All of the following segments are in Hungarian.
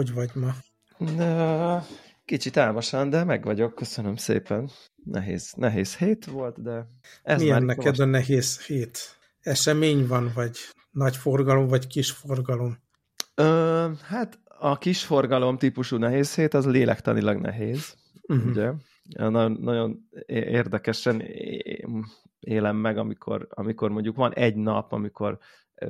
Hogy vagy ma? De, kicsit álmosan, de meg vagyok, köszönöm szépen. Nehéz, nehéz hét volt, de ez Milyen neked most... a nehéz hét? Esemény van, vagy nagy forgalom, vagy kis forgalom? Ö, hát a kis forgalom típusú nehéz hét, az lélektanilag nehéz, uh-huh. ugye? Nagyon, nagyon érdekesen élem meg, amikor, amikor mondjuk van egy nap, amikor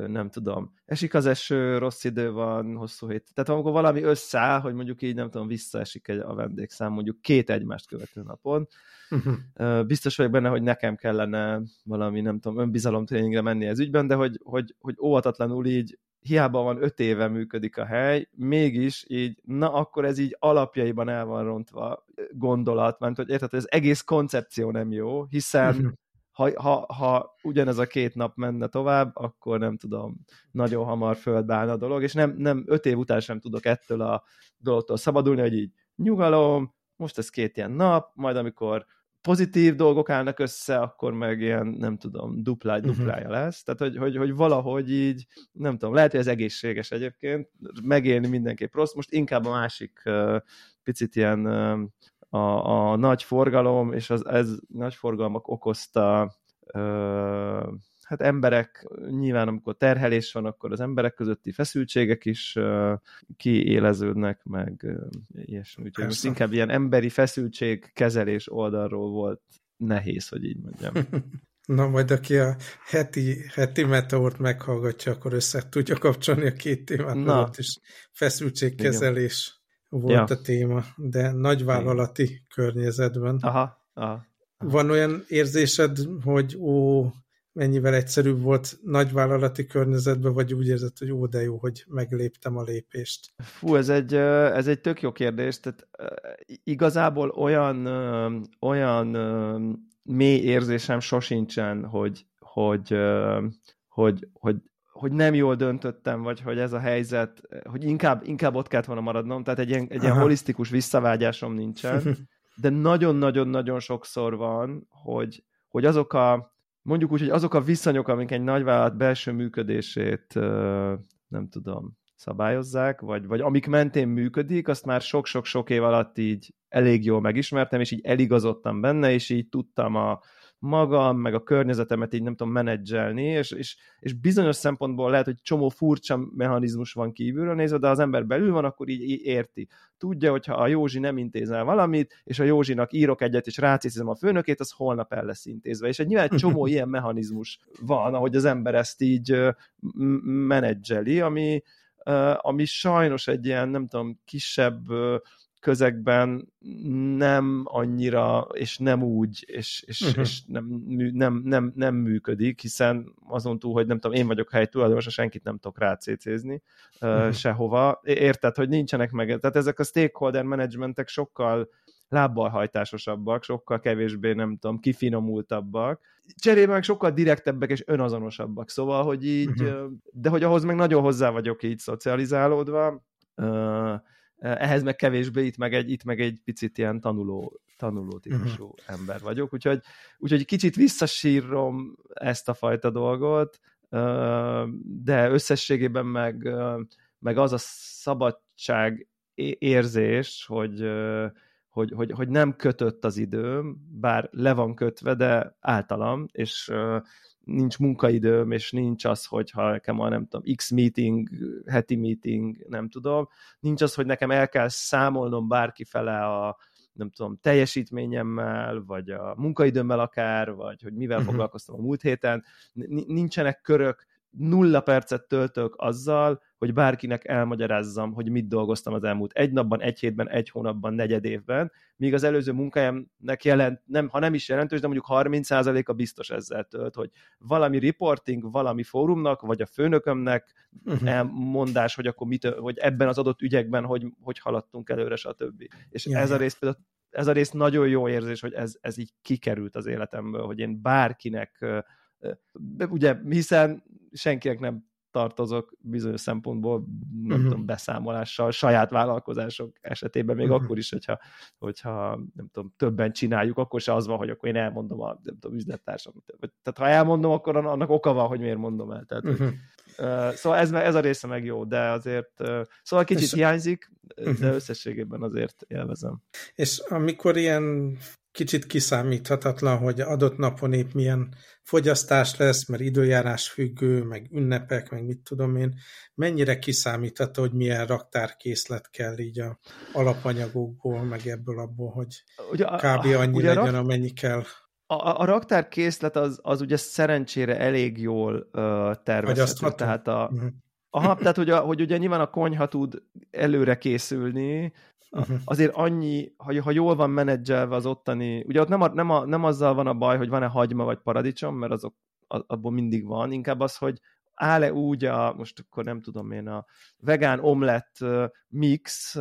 nem tudom, esik az eső, rossz idő van, hosszú hét. Tehát amikor valami összeáll, hogy mondjuk így nem tudom, visszaesik egy, a vendégszám mondjuk két egymást követő napon, uh-huh. biztos vagyok benne, hogy nekem kellene valami, nem tudom, önbizalomtréningre menni ez ügyben, de hogy, hogy, hogy óvatatlanul így hiába van öt éve működik a hely, mégis így, na akkor ez így alapjaiban el van rontva gondolat, mert hogy érted, hogy az egész koncepció nem jó, hiszen uh-huh ha, ha, ha ugyanez a két nap menne tovább, akkor nem tudom, nagyon hamar földbe állna a dolog, és nem, nem öt év után sem tudok ettől a dologtól szabadulni, hogy így nyugalom, most ez két ilyen nap, majd amikor pozitív dolgok állnak össze, akkor meg ilyen, nem tudom, duplá, mhm. duplája uh-huh. lesz. Tehát, hogy, hogy, hogy valahogy így, nem tudom, lehet, hogy ez egészséges egyébként, megélni mindenképp rossz, most inkább a másik uh, picit ilyen uh, a, a nagy forgalom, és az, ez nagy forgalmak okozta ö, hát emberek, nyilván amikor terhelés van, akkor az emberek közötti feszültségek is ö, kiéleződnek, meg ö, ilyesmi. Úgyhogy most inkább ilyen emberi feszültség kezelés oldalról volt nehéz, hogy így mondjam. Na, majd aki a heti, heti meteort meghallgatja, akkor össze tudja kapcsolni a két témát, Na. is feszültségkezelés. Igen volt ja. a téma, de nagyvállalati környezetben. Aha, aha. Van olyan érzésed, hogy ó, mennyivel egyszerűbb volt nagyvállalati környezetben, vagy úgy érzed, hogy ó, de jó, hogy megléptem a lépést? Fú, ez egy, ez egy tök jó kérdés. Tehát igazából olyan, olyan mély érzésem sosincsen, hogy, hogy, hogy, hogy hogy nem jól döntöttem, vagy hogy ez a helyzet, hogy inkább, inkább ott kellett volna maradnom, tehát egy ilyen, egy ilyen holisztikus visszavágyásom nincsen, de nagyon-nagyon-nagyon sokszor van, hogy, hogy azok a, mondjuk úgy, hogy azok a viszonyok, amik egy nagyvállalat belső működését, nem tudom, szabályozzák, vagy, vagy amik mentén működik, azt már sok-sok-sok év alatt így elég jól megismertem, és így eligazodtam benne, és így tudtam a, magam, meg a környezetemet így nem tudom menedzselni, és, és, és bizonyos szempontból lehet, hogy csomó furcsa mechanizmus van kívülről nézve, de az ember belül van, akkor így, így érti. Tudja, hogyha a Józsi nem intézel valamit, és a Józsinak írok egyet, és rácézem a főnökét, az holnap el lesz intézve. És egy nyilván egy csomó ilyen mechanizmus van, ahogy az ember ezt így menedzseli, ami, ami sajnos egy ilyen, nem tudom, kisebb közegben nem annyira, és nem úgy, és, és, uh-huh. és nem, nem, nem, nem működik, hiszen azon túl, hogy nem tudom, én vagyok hely tulajdonos, senkit nem tudok rácécézni uh-huh. uh, sehova. Érted, hogy nincsenek meg. Tehát ezek a stakeholder managementek sokkal lábbalhajtásosabbak, sokkal kevésbé, nem tudom, kifinomultabbak. Cserébe meg sokkal direktebbek és önazonosabbak. Szóval, hogy így, uh-huh. de hogy ahhoz meg nagyon hozzá vagyok így szocializálódva, ehhez meg kevésbé, itt meg egy, itt meg egy picit ilyen tanuló, tanuló típusú uh-huh. ember vagyok, úgyhogy, úgyhogy kicsit visszasírom ezt a fajta dolgot, de összességében meg, meg az a szabadság érzés, hogy, hogy, hogy, hogy nem kötött az időm, bár le van kötve, de általam, és nincs munkaidőm, és nincs az, hogy ha nekem a nem tudom, X meeting, heti meeting, nem tudom, nincs az, hogy nekem el kell számolnom bárki fele a, nem tudom, teljesítményemmel, vagy a munkaidőmmel akár, vagy hogy mivel uh-huh. foglalkoztam a múlt héten, nincsenek körök, nulla percet töltök azzal, hogy bárkinek elmagyarázzam, hogy mit dolgoztam az elmúlt egy napban, egy hétben, egy hónapban, negyed évben, míg az előző munkájámnak jelent, nem, ha nem is jelentős, de mondjuk 30%-a biztos ezzel tölt, hogy valami reporting, valami fórumnak, vagy a főnökömnek uh-huh. elmondás, hogy akkor mit, hogy ebben az adott ügyekben, hogy, hogy haladtunk előre, stb. És ja, ez a rész például ez a rész nagyon jó érzés, hogy ez, ez így kikerült az életemből, hogy én bárkinek ugye, hiszen senkinek nem tartozok bizonyos szempontból, nem uh-huh. tudom, beszámolással, saját vállalkozások esetében, még uh-huh. akkor is, hogyha, hogyha nem tudom, többen csináljuk, akkor se az van, hogy akkor én elmondom a nem tudom, üzlettársam. Tehát ha elmondom, akkor annak oka van, hogy miért mondom el. Tehát, uh-huh. Szóval ez, ez a része meg jó, de azért szóval kicsit és... hiányzik, de mhm. összességében azért élvezem. És amikor ilyen kicsit kiszámíthatatlan, hogy adott napon épp milyen fogyasztás lesz, mert időjárás függő, meg ünnepek, meg mit tudom én, mennyire kiszámítható, hogy milyen raktárkészlet kell így a alapanyagokból, meg ebből abból, hogy ugye, kb. annyi ugye legyen, rak... amennyi kell. A, a raktárkészlet az, az ugye szerencsére elég jól uh, tervezhető. Tehát a, uh-huh. Aha, tehát hogy, a, hogy ugye nyilván a konyha tud előre készülni, uh-huh. azért annyi, ha, ha jól van menedzselve az ottani, ugye ott nem, a, nem, a, nem azzal van a baj, hogy van-e hagyma vagy paradicsom, mert azok abból mindig van, inkább az, hogy áll-e úgy a, most akkor nem tudom én, a vegán omlett mix,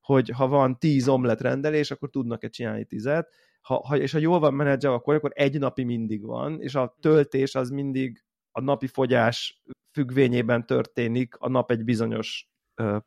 hogy ha van tíz omlett rendelés, akkor tudnak-e csinálni tizet, ha, ha, és ha jól van menedzselve, akkor, akkor egy napi mindig van, és a töltés az mindig a napi fogyás függvényében történik a nap egy bizonyos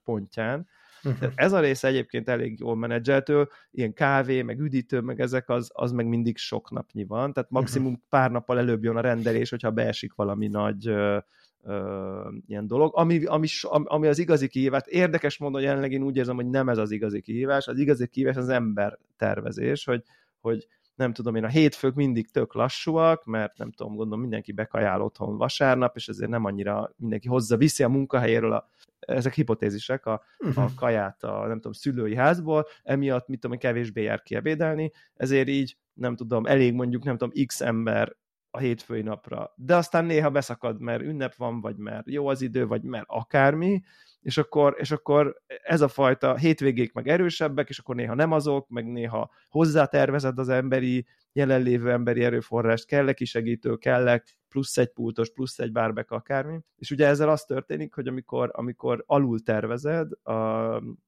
pontján. Uh-huh. Ez a része egyébként elég jól menedzseltő, ilyen kávé, meg üdítő, meg ezek, az, az meg mindig sok napnyi van, tehát maximum uh-huh. pár nappal előbb jön a rendelés, hogyha beesik valami nagy ö, ö, ilyen dolog, ami, ami, ami az igazi kihívás. Érdekes hogy jelenleg én úgy érzem, hogy nem ez az igazi kihívás, az igazi kihívás az ember tervezés, hogy, hogy nem tudom én, a hétfők mindig tök lassúak, mert nem tudom, gondolom mindenki bekajál otthon vasárnap, és ezért nem annyira mindenki hozza, viszi a munkahelyéről a, ezek hipotézisek, a, uh-huh. a mhm. kaját a, nem tudom, szülői házból, emiatt, mit tudom, kevésbé jár ki ebédelni, ezért így, nem tudom, elég mondjuk, nem tudom, x ember a hétfői napra. De aztán néha beszakad, mert ünnep van, vagy mert jó az idő, vagy mert akármi, és akkor, és akkor ez a fajta hétvégék meg erősebbek, és akkor néha nem azok, meg néha hozzátervezed az emberi, jelenlévő emberi erőforrást, kell segítő, kell plusz egy pultos, plusz egy bárbek, akármi. És ugye ezzel az történik, hogy amikor, amikor alul tervezed, a,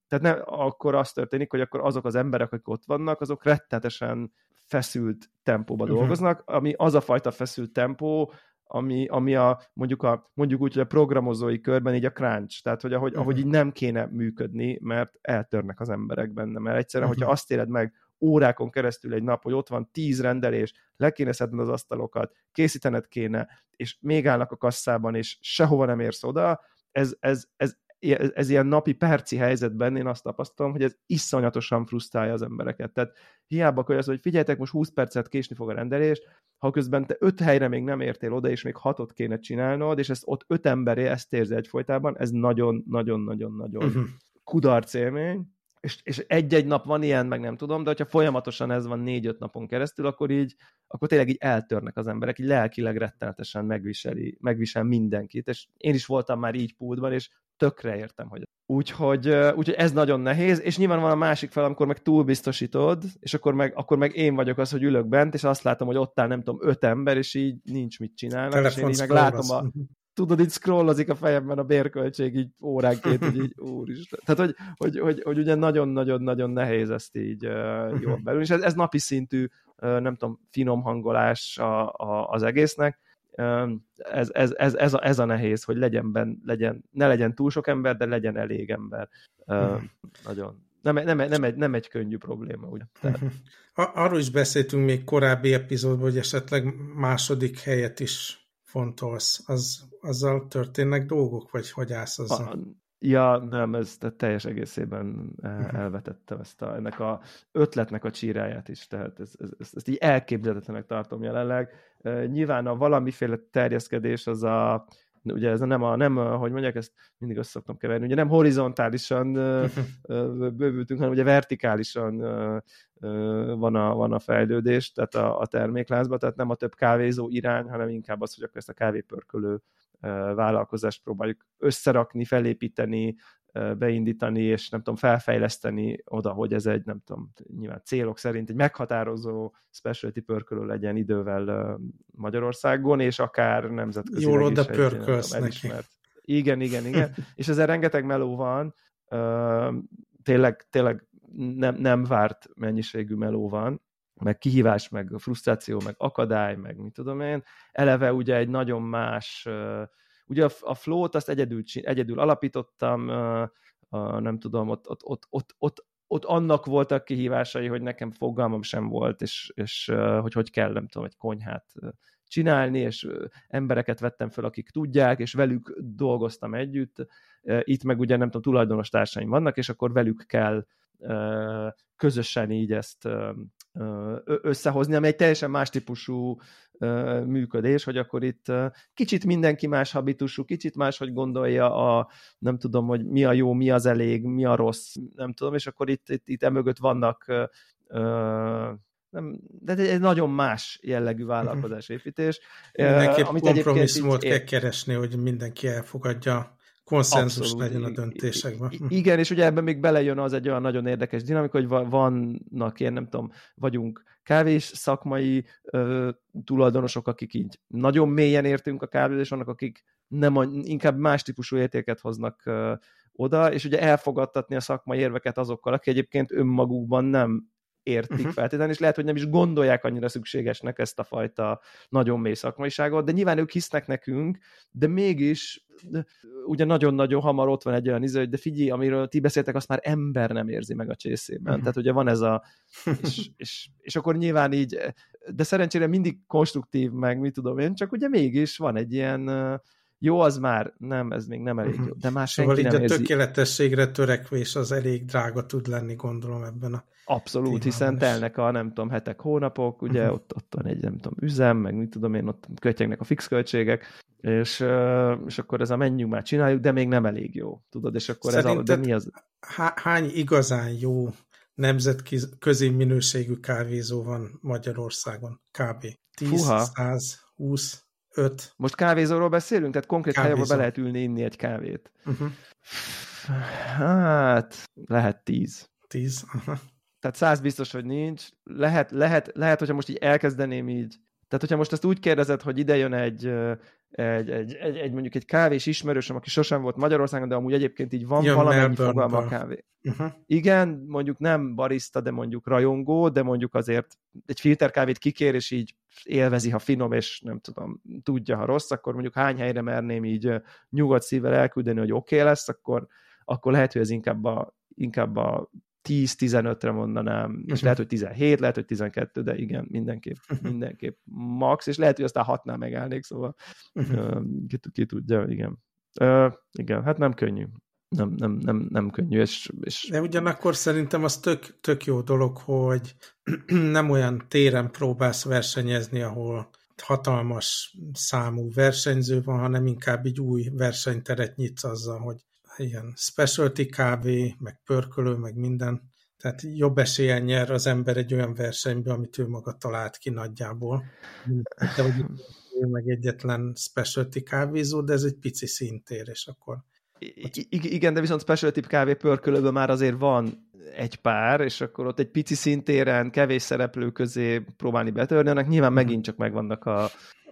tehát ne, akkor az történik, hogy akkor azok az emberek, akik ott vannak, azok rettetesen feszült tempóba uh-huh. dolgoznak, ami az a fajta feszült tempó, ami, ami a, mondjuk, a, mondjuk úgy, hogy a programozói körben így a crunch, tehát hogy ahogy, uh-huh. ahogy így nem kéne működni, mert eltörnek az emberek benne, mert egyszerűen, uh-huh. hogyha azt éled meg órákon keresztül egy nap, hogy ott van tíz rendelés, le kéne szedned az asztalokat, készítened kéne, és még állnak a kasszában, és sehova nem érsz oda, ez, ez, ez, ez, ilyen napi perci helyzetben én azt tapasztalom, hogy ez iszonyatosan frusztrálja az embereket. Tehát hiába hogy az, hogy figyeljetek, most 20 percet késni fog a rendelés, ha közben te öt helyre még nem értél oda, és még hatot kéne csinálnod, és ezt ott öt emberé ezt érzi egyfolytában, ez nagyon-nagyon-nagyon-nagyon uh-huh. kudarc élmény, és, és egy-egy nap van ilyen, meg nem tudom, de hogyha folyamatosan ez van négy-öt napon keresztül, akkor így, akkor tényleg így eltörnek az emberek, így lelkileg rettenetesen megviseli, megvisel mindenkit, és én is voltam már így pultban, és tökre értem, hogy úgyhogy, úgyhogy ez nagyon nehéz, és nyilván van a másik fel, amikor meg túlbiztosítod, és akkor meg, akkor meg én vagyok az, hogy ülök bent, és azt látom, hogy ott áll, nem tudom, öt ember, és így nincs mit csinálni, és én így meg látom a, tudod, így scrollozik a fejemben a bérköltség így óránként, hogy így úristen. Tehát, hogy, hogy, hogy, hogy ugye nagyon-nagyon-nagyon nehéz ezt így uh, jól belül, és ez, ez napi szintű, uh, nem tudom, finom hangolás a, a, az egésznek, ez, ez, ez, ez, a, ez a nehéz, hogy legyen, ben, legyen, ne legyen túl sok ember, de legyen elég ember. Uh, nagyon. Nem, nem, nem, egy, nem egy könnyű probléma. Ugye? Tehát... Arról is beszéltünk még korábbi epizódban, hogy esetleg második helyet is fontolsz. Az, azzal történnek dolgok, vagy hogy állsz azzal? A, Ja, nem, ez teljes egészében uh-huh. elvetettem ezt a, ennek a ötletnek a csíráját is, tehát ez, ez, ez, ezt így elképzelhetetlenek tartom jelenleg. Uh, nyilván a valamiféle terjeszkedés az a, ugye ez nem, a, nem a, hogy mondják, ezt mindig össze szoktam keverni, ugye nem horizontálisan uh, bővültünk, hanem ugye vertikálisan van, a, van a fejlődés, tehát a, a terméklázban, tehát nem a több kávézó irány, hanem inkább az, hogy akkor ezt a kávépörkölő vállalkozást próbáljuk összerakni, felépíteni, beindítani, és nem tudom, felfejleszteni oda, hogy ez egy, nem tudom, nyilván célok szerint egy meghatározó specialty pörkölő legyen idővel Magyarországon, és akár nemzetközi Jól oda pörkölsz neki. Igen, igen, igen. és ezzel rengeteg meló van, tényleg, tényleg nem, nem várt mennyiségű meló van, meg kihívás, meg frusztráció, meg akadály, meg mit tudom én. Eleve ugye egy nagyon más, ugye a, a flow-t azt egyedül, egyedül alapítottam, nem tudom, ott, ott, ott, ott, ott, ott annak voltak kihívásai, hogy nekem fogalmam sem volt, és, és hogy hogy kell, nem tudom, egy konyhát csinálni, és embereket vettem fel, akik tudják, és velük dolgoztam együtt. Itt meg ugye nem tudom, tulajdonos társaim vannak, és akkor velük kell közösen így ezt összehozni, ami egy teljesen más típusú működés, hogy akkor itt kicsit mindenki más habitusú, kicsit más, hogy gondolja a, nem tudom, hogy mi a jó, mi az elég, mi a rossz, nem tudom, és akkor itt, itt, itt emögött vannak nem, de egy nagyon más jellegű mhm. vállalkozásépítés. Mindenképp amit kompromisszumot kell keresni, hogy mindenki elfogadja konszenzus Abszolút. legyen a döntésekben. Igen, és ugye ebben még belejön az egy olyan nagyon érdekes dinamika, hogy vannak ilyen, nem tudom, vagyunk kávés szakmai ö, tulajdonosok, akik így nagyon mélyen értünk a kávéhoz, és vannak, akik nem, inkább más típusú értéket hoznak ö, oda, és ugye elfogadtatni a szakmai érveket azokkal, akik egyébként önmagukban nem értik uh-huh. feltétlenül, és lehet, hogy nem is gondolják annyira szükségesnek ezt a fajta nagyon mély szakmaiságot, de nyilván ők hisznek nekünk, de mégis de, ugye nagyon-nagyon hamar ott van egy olyan iző, hogy de figyelj, amiről ti beszéltek, azt már ember nem érzi meg a csészében. Uh-huh. Tehát ugye van ez a... És, és, és akkor nyilván így, de szerencsére mindig konstruktív, meg mit tudom én, csak ugye mégis van egy ilyen jó, az már nem, ez még nem elég jó, de már szóval senki nem érzi. a tökéletességre törekvés az elég drága tud lenni, gondolom ebben a Abszolút, hiszen is. telnek a nem tudom, hetek, hónapok, ugye uh-huh. ott, ott van egy nem tudom, üzem, meg mit tudom én, ott kötyegnek a fix költségek, és, és akkor ez a menjünk már csináljuk, de még nem elég jó, tudod, és akkor Szerinted ez a, de mi az? Hány igazán jó nemzetközi minőségű kávézó van Magyarországon? Kb. 10, Fuha. 100, 20? Öt. Most kávézóról beszélünk? Tehát konkrét helyben be lehet ülni inni egy kávét. Uh-huh. Hát, lehet tíz. Tíz, aha. Tehát száz biztos, hogy nincs. Lehet, lehet, lehet, hogyha most így elkezdeném így, tehát hogyha most ezt úgy kérdezed, hogy ide jön egy, egy, egy, egy, egy mondjuk egy kávés ismerősöm, aki sosem volt Magyarországon, de amúgy egyébként így van Jön valamennyi fogalma a kávé. Uh-huh. Igen, mondjuk nem barista, de mondjuk rajongó, de mondjuk azért egy filterkávét kikér, és így élvezi, ha finom, és nem tudom, tudja, ha rossz, akkor mondjuk hány helyre merném így nyugodt szívvel elküldeni, hogy oké okay lesz, akkor, akkor lehet, hogy ez inkább a, inkább a 10-15-re mondanám, uh-huh. és mhm. lehet, hogy 17, lehet, hogy 12, de igen, mindenképp, uh-huh. mindenképp max, és lehet, hogy aztán hatnál megállnék, szóval uh-huh. ki, ki tudja, igen. Uh, igen, hát nem könnyű. Nem, nem, nem, nem könnyű. És, és... De ugyanakkor szerintem az tök, tök jó dolog, hogy nem olyan téren próbálsz versenyezni, ahol hatalmas számú versenyző van, hanem inkább így új versenyteret nyitsz azzal, hogy ilyen specialty kávé, meg pörkölő, meg minden. Tehát jobb esélyen nyer az ember egy olyan versenybe, amit ő maga talált ki nagyjából. De hogy ő meg egyetlen specialty kávézó, de ez egy pici szintér, és akkor... I igen, de viszont specialty kávé pörkölőben már azért van egy pár, és akkor ott egy pici szintéren, kevés szereplő közé próbálni betörni, annak nyilván mhm. megint csak megvannak a,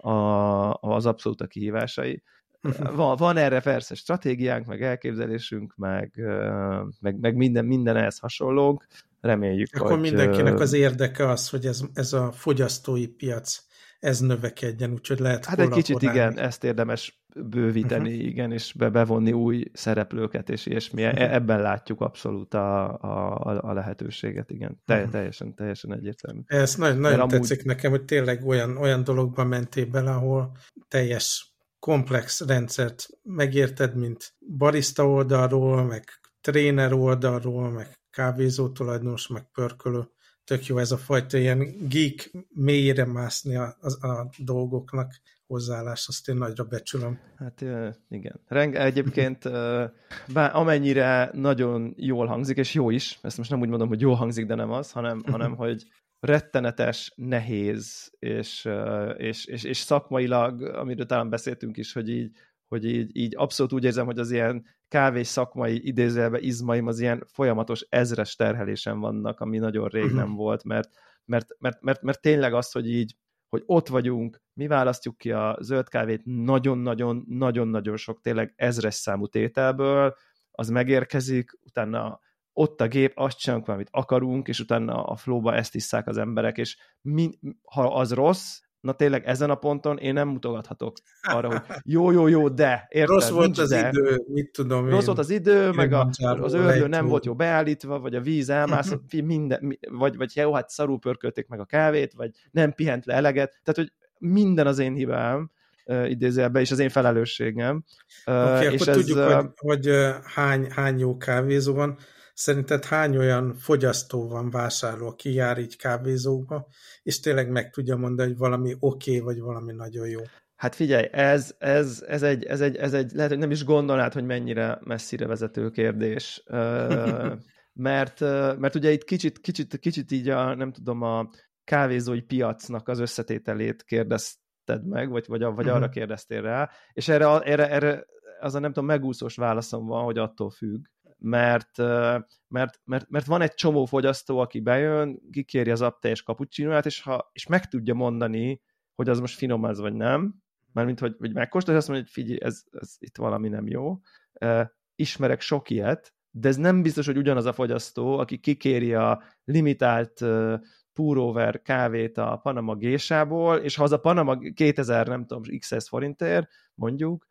a, az abszolút a kihívásai. Van, van erre persze stratégiánk, meg elképzelésünk, meg, meg, meg minden, minden ehhez hasonlónk. Reméljük, Akkor hogy... mindenkinek az érdeke az, hogy ez, ez a fogyasztói piac ez növekedjen, úgyhogy lehet Hát egy kicsit igen, ezt érdemes bővíteni, uh-huh. igen, és be, bevonni új szereplőket, és ilyesmi. Uh-huh. Ebben látjuk abszolút a, a, a lehetőséget, igen. Te, uh-huh. Teljesen, teljesen egyértelmű. Ez nagyon, nagyon amúgy... tetszik nekem, hogy tényleg olyan, olyan dologban mentél bele, ahol teljes komplex rendszert megérted, mint barista oldalról, meg tréner oldalról, meg kávézó tulajdonos, meg pörkölő. Tök jó ez a fajta ilyen geek mélyre mászni a, a, a dolgoknak hozzáállás, azt én nagyra becsülöm. Hát igen. Reng, egyébként bár amennyire nagyon jól hangzik, és jó is, ezt most nem úgy mondom, hogy jól hangzik, de nem az, hanem, hanem hogy rettenetes, nehéz, és, és, és, és szakmailag, amiről talán beszéltünk is, hogy így, hogy így, így abszolút úgy érzem, hogy az ilyen kávés szakmai idézelve izmaim az ilyen folyamatos ezres terhelésen vannak, ami nagyon rég nem mhm. volt, mert, mert, mert, mert, mert tényleg az, hogy így, hogy ott vagyunk, mi választjuk ki a zöld kávét nagyon-nagyon-nagyon-nagyon sok tényleg ezres számú tételből, az megérkezik, utána ott a gép, azt csinálunk, amit akarunk, és utána a flowba ezt isszák az emberek, és mi, ha az rossz, na tényleg ezen a ponton én nem mutogathatok arra, hogy jó, jó, jó, de, érted? Rossz volt az de. idő, mit tudom Rossz én. volt az idő, meg a, az ördő nem volt jó beállítva, vagy a víz elmászott, minden, vagy, vagy jó, hát szarul pörkölték meg a kávét, vagy nem pihent le eleget, tehát, hogy minden az én hibám, idézőjelben, és az én felelősségem. Okay, és akkor ez, tudjuk, hogy, hogy hány, hány jó kávézó van. Szerinted hány olyan fogyasztó van, vásárló, aki jár így kávézóba, és tényleg meg tudja mondani, hogy valami oké, okay, vagy valami nagyon jó? Hát figyelj, ez, ez, ez, egy, ez, egy, ez egy, lehet, hogy nem is gondolnád, hogy mennyire messzire vezető kérdés. mert, mert ugye itt kicsit, kicsit, kicsit így a, nem tudom, a kávézói piacnak az összetételét kérdezted meg, vagy, vagy, vagy uh-huh. arra kérdeztél rá, és erre, erre, erre az a nem tudom, megúszós válaszom van, hogy attól függ, mert, mert, mert, mert van egy csomó fogyasztó, aki bejön, kikéri az apteljes kapucsinóját, és, ha, és meg tudja mondani, hogy az most finom az, vagy nem, mármint, hogy, hogy megkóstolja, azt mondja, hogy figyelj, ez, ez itt valami nem jó. Ismerek sok ilyet, de ez nem biztos, hogy ugyanaz a fogyasztó, aki kikéri a limitált púróver kávét a Panama gésából, és ha az a Panama 2000, nem tudom, XS forintért, mondjuk,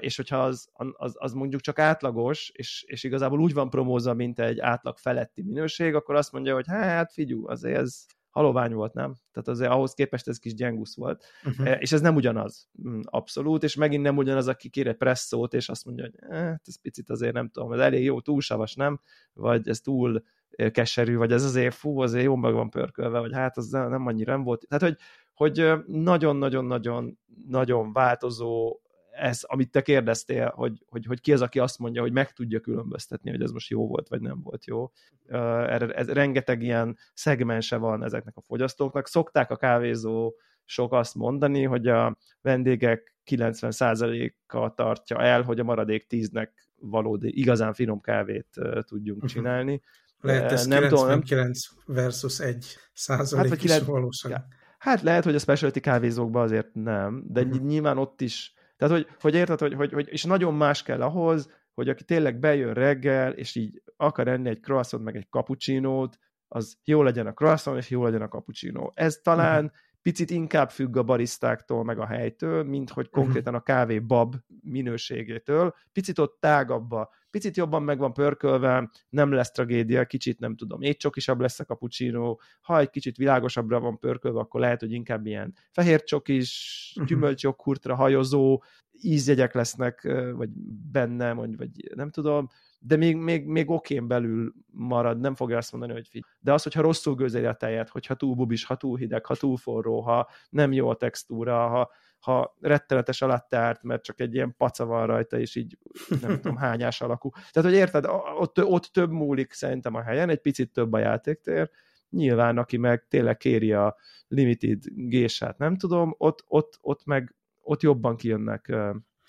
és hogyha az, az, az mondjuk csak átlagos, és, és igazából úgy van promózva, mint egy átlag feletti minőség, akkor azt mondja, hogy hát figyú, azért ez halovány volt, nem? Tehát azért ahhoz képest ez kis gyengusz volt. Uh-huh. És ez nem ugyanaz, mm, abszolút, és megint nem ugyanaz, aki kér egy presszót, és azt mondja, hogy eh, ez picit azért nem tudom, ez elég jó, túlsavas, nem? Vagy ez túl keserű, vagy ez azért fú, azért jó meg van pörkölve, vagy hát az nem annyira nem volt. Tehát, hogy hogy nagyon-nagyon-nagyon nagyon változó ez, amit te kérdeztél, hogy, hogy, hogy ki az, aki azt mondja, hogy meg tudja különböztetni, hogy ez most jó volt, vagy nem volt jó. Erre, ez, rengeteg ilyen szegmense van ezeknek a fogyasztóknak. Szokták a kávézó sok azt mondani, hogy a vendégek 90%-a tartja el, hogy a maradék 10-nek valódi, igazán finom kávét tudjunk mhm. csinálni. Lehet ez nem 99 tudom, versus 1 százalék hát, is 9, valóság. Hát lehet, hogy a specialty kávézókban azért nem, de uh-huh. nyilván ott is tehát, hogy, hogy érted, hogy, hogy, hogy, és nagyon más kell ahhoz, hogy aki tényleg bejön reggel, és így akar enni egy croissant, meg egy cappuccinót, az jó legyen a croissant, és jó legyen a cappuccino. Ez talán uh-huh. Picit inkább függ a barisztáktól, meg a helytől, mint hogy mhm. konkrétan a kávé bab minőségétől. Picit ott tágabba picit jobban meg van pörkölve, nem lesz tragédia, kicsit nem tudom, étcsokisabb lesz a cappuccino, ha egy kicsit világosabbra van pörkölve, akkor lehet, hogy inkább ilyen fehér csokis, mhm. gyümölcsjoghurtra hajozó ízjegyek lesznek, vagy benne, vagy, vagy nem tudom, de még, még, még okén belül marad, nem fogja azt mondani, hogy figyelj. De az, hogyha rosszul gőzeli a tejet, hogyha túl bubis, ha túl hideg, ha túl forró, ha nem jó a textúra, ha, ha rettenetes alattárt, mert csak egy ilyen paca van rajta, és így nem tudom, hányás alakú. Tehát, hogy érted, ott, ott több múlik szerintem a helyen, egy picit több a játéktér, nyilván aki meg tényleg kéri a limited gésát, nem tudom, ott, ott, ott meg ott jobban kijönnek,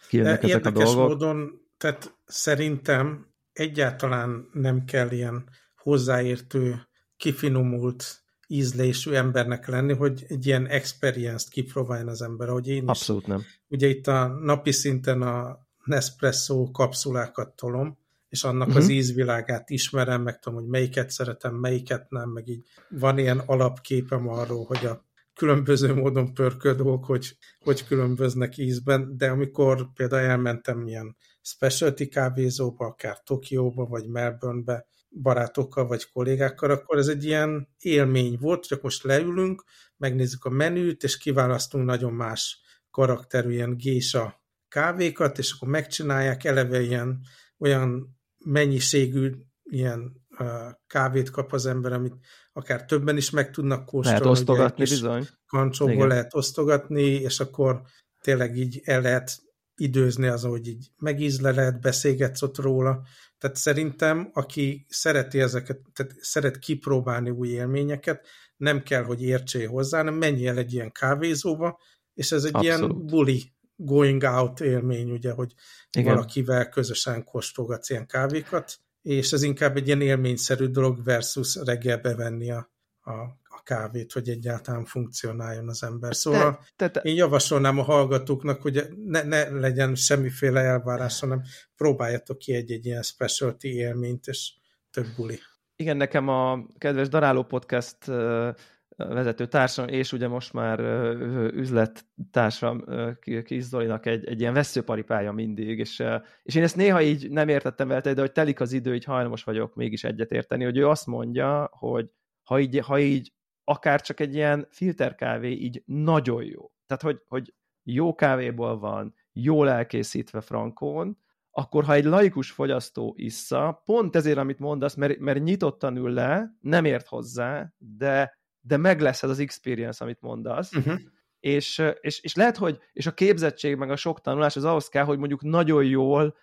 kijönnek ezek a dolgok. módon, tehát szerintem egyáltalán nem kell ilyen hozzáértő, kifinomult ízlésű embernek lenni, hogy egy ilyen experience-t kipróbáljon az ember, ahogy én Abszolút nem. Ugye itt a napi szinten a Nespresso kapszulákat tolom, és annak uh-huh. az ízvilágát ismerem, meg tudom, hogy melyiket szeretem, melyiket nem, meg így van ilyen alapképem arról, hogy a különböző módon pörködők, hogy, hogy különböznek ízben, de amikor például elmentem ilyen specialty kávézóba, akár Tokióba, vagy Melbournebe, barátokkal vagy kollégákkal, akkor ez egy ilyen élmény volt, csak most leülünk, megnézzük a menüt, és kiválasztunk nagyon más karakterű ilyen gésa kávékat, és akkor megcsinálják, eleve ilyen olyan mennyiségű ilyen kávét kap az ember, amit akár többen is meg tudnak kóstolni. Lehet osztogatni bizony. Kancsóból lehet osztogatni, és akkor tényleg így el lehet időzni az, hogy így megízleled, beszélgetsz ott róla. Tehát szerintem, aki szereti ezeket, tehát szeret kipróbálni új élményeket, nem kell, hogy értsél hozzá, hanem menj el egy ilyen kávézóba, és ez egy Abszolút. ilyen buli going out élmény, ugye, hogy Igen. valakivel közösen kóstolgatsz ilyen kávékat, és ez inkább egy ilyen élményszerű dolog versus reggel bevenni a, a kávét, hogy egyáltalán funkcionáljon az ember. Szóval te, te, te. én javasolnám a hallgatóknak, hogy ne, ne legyen semmiféle elvárás, hanem próbáljatok ki egy-egy ilyen specialty élményt, és több buli. Igen, nekem a kedves Daráló Podcast vezető társam, és ugye most már üzlettársam Kis Zolinak egy, egy ilyen veszőparipája mindig, és, és én ezt néha így nem értettem vele, de hogy telik az idő, így hajlamos vagyok mégis egyetérteni, hogy ő azt mondja, hogy ha így, ha így akár csak egy ilyen filterkávé így nagyon jó. Tehát, hogy, hogy jó kávéból van, jól elkészítve frankón, akkor ha egy laikus fogyasztó issza, pont ezért, amit mondasz, mert, mert nyitottan ül le, nem ért hozzá, de, de meg lesz ez az experience, amit mondasz, uh-huh. és, és, és lehet, hogy és a képzettség meg a sok tanulás az ahhoz kell, hogy mondjuk nagyon jól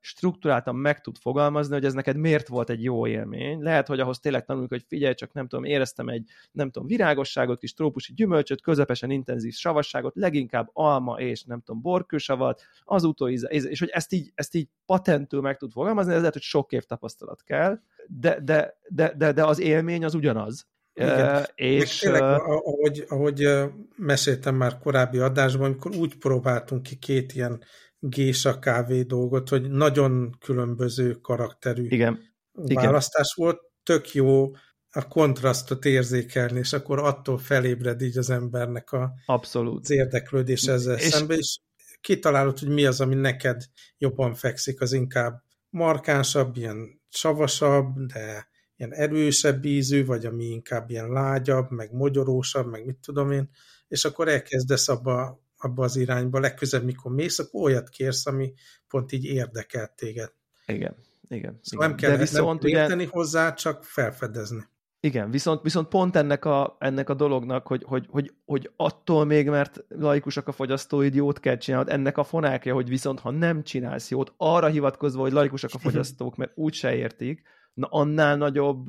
struktúráltan meg tud fogalmazni, hogy ez neked miért volt egy jó élmény. Lehet, hogy ahhoz tényleg tanuljuk, hogy figyelj, csak nem tudom, éreztem egy, nem tudom, virágosságot, kis trópusi gyümölcsöt, közepesen intenzív savasságot, leginkább alma és nem tudom, borkősavat, az utóíze, és hogy ezt így, ezt így patentül meg tud fogalmazni, ez lehet, hogy sok év tapasztalat kell, de, de, de, de, de az élmény az ugyanaz. Igen. Uh, és tényleg, ahogy, ahogy meséltem már korábbi adásban, amikor úgy próbáltunk ki két ilyen gésa kávé dolgot, hogy nagyon különböző karakterű Igen. választás Igen. volt, tök jó a kontrasztot érzékelni, és akkor attól felébred így az embernek a, Abszolút. az érdeklődés ezzel és... szembe, és kitalálod, hogy mi az, ami neked jobban fekszik, az inkább markánsabb, ilyen savasabb, de ilyen erősebb ízű, vagy ami inkább ilyen lágyabb, meg mogyorósabb, meg mit tudom én, és akkor elkezdesz abba abba az irányba, legközebb, mikor mész, akkor olyat kérsz, ami pont így érdekel téged. Igen, igen. Szóval igen. nem kell, De viszont nem érteni ugye... hozzá, csak felfedezni. Igen, viszont, viszont pont ennek a, ennek a dolognak, hogy, hogy, hogy, hogy attól még, mert laikusak a fogyasztóid, jót kell csinálnod, ennek a fonákja, hogy viszont ha nem csinálsz jót, arra hivatkozva, hogy laikusak a fogyasztók, mert úgy se értik, na annál nagyobb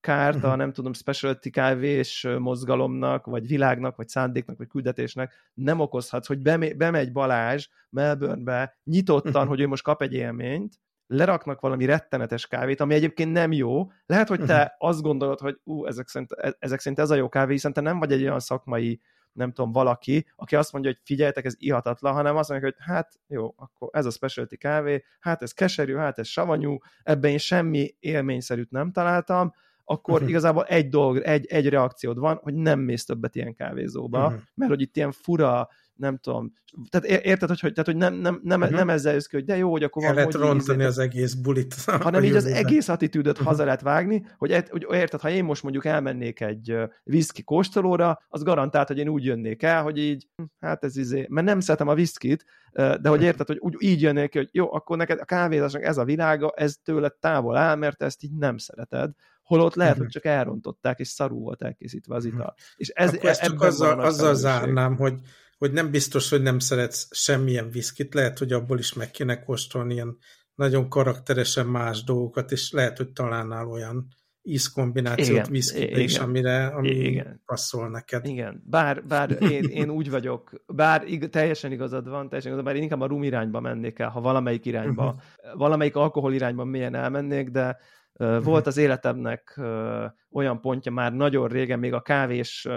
kárt a, mhm. nem tudom, specialty kávés mozgalomnak, vagy világnak, vagy szándéknak, vagy küldetésnek nem okozhatsz, hogy bemegy Balázs Melbournebe nyitottan, uh-huh. hogy ő most kap egy élményt, leraknak valami rettenetes kávét, ami egyébként nem jó. Lehet, hogy te uh-huh. azt gondolod, hogy ú, ezek szerint, e, ezek szerint ez a jó kávé, hiszen te nem vagy egy olyan szakmai nem tudom, valaki, aki azt mondja, hogy figyeljetek, ez ihatatlan, hanem azt mondja, hogy hát jó, akkor ez a specialty kávé, hát ez keserű, hát ez savanyú, ebben én semmi élményszerűt nem találtam, akkor uh-huh. igazából egy dolog, egy, egy reakciód van, hogy nem mész többet ilyen kávézóba, uh-huh. mert hogy itt ilyen fura, nem tudom, tehát érted, hogy, hogy, tehát, hogy nem, nem, nem, uh-huh. nem ezzel jössz hogy de jó, hogy akkor van, hogy rontani az egész bulit. Hanem így az egész attitűdöt uh-huh. haza lehet vágni, hogy, hogy érted, ha én most mondjuk elmennék egy whisky kóstolóra, az garantált, hogy én úgy jönnék el, hogy így, hm, hát ez izé, mert nem szeretem a viszkit, de hogy érted, hogy úgy így jönnék ki, hogy jó, akkor neked a kávézásnak ez a világa, ez tőled távol áll, mert ezt így nem szereted, holott lehet, hogy csak elrontották, és szarú volt elkészítve az ital. És ez, Akkor ezt csak azzal, azzal zárnám, hogy, hogy nem biztos, hogy nem szeretsz semmilyen viszkit, lehet, hogy abból is meg kéne kóstolni ilyen nagyon karakteresen más dolgokat, és lehet, hogy találnál olyan ízkombinációt viszkit is, amire, ami igen. passzol neked. Igen, bár, bár én, én úgy vagyok, bár ig, teljesen igazad van, teljesen igazad, bár én inkább a rum irányba mennék el, ha valamelyik irányba, uh-huh. valamelyik alkohol irányba milyen elmennék, de volt az életemnek olyan pontja már nagyon régen, még a kávés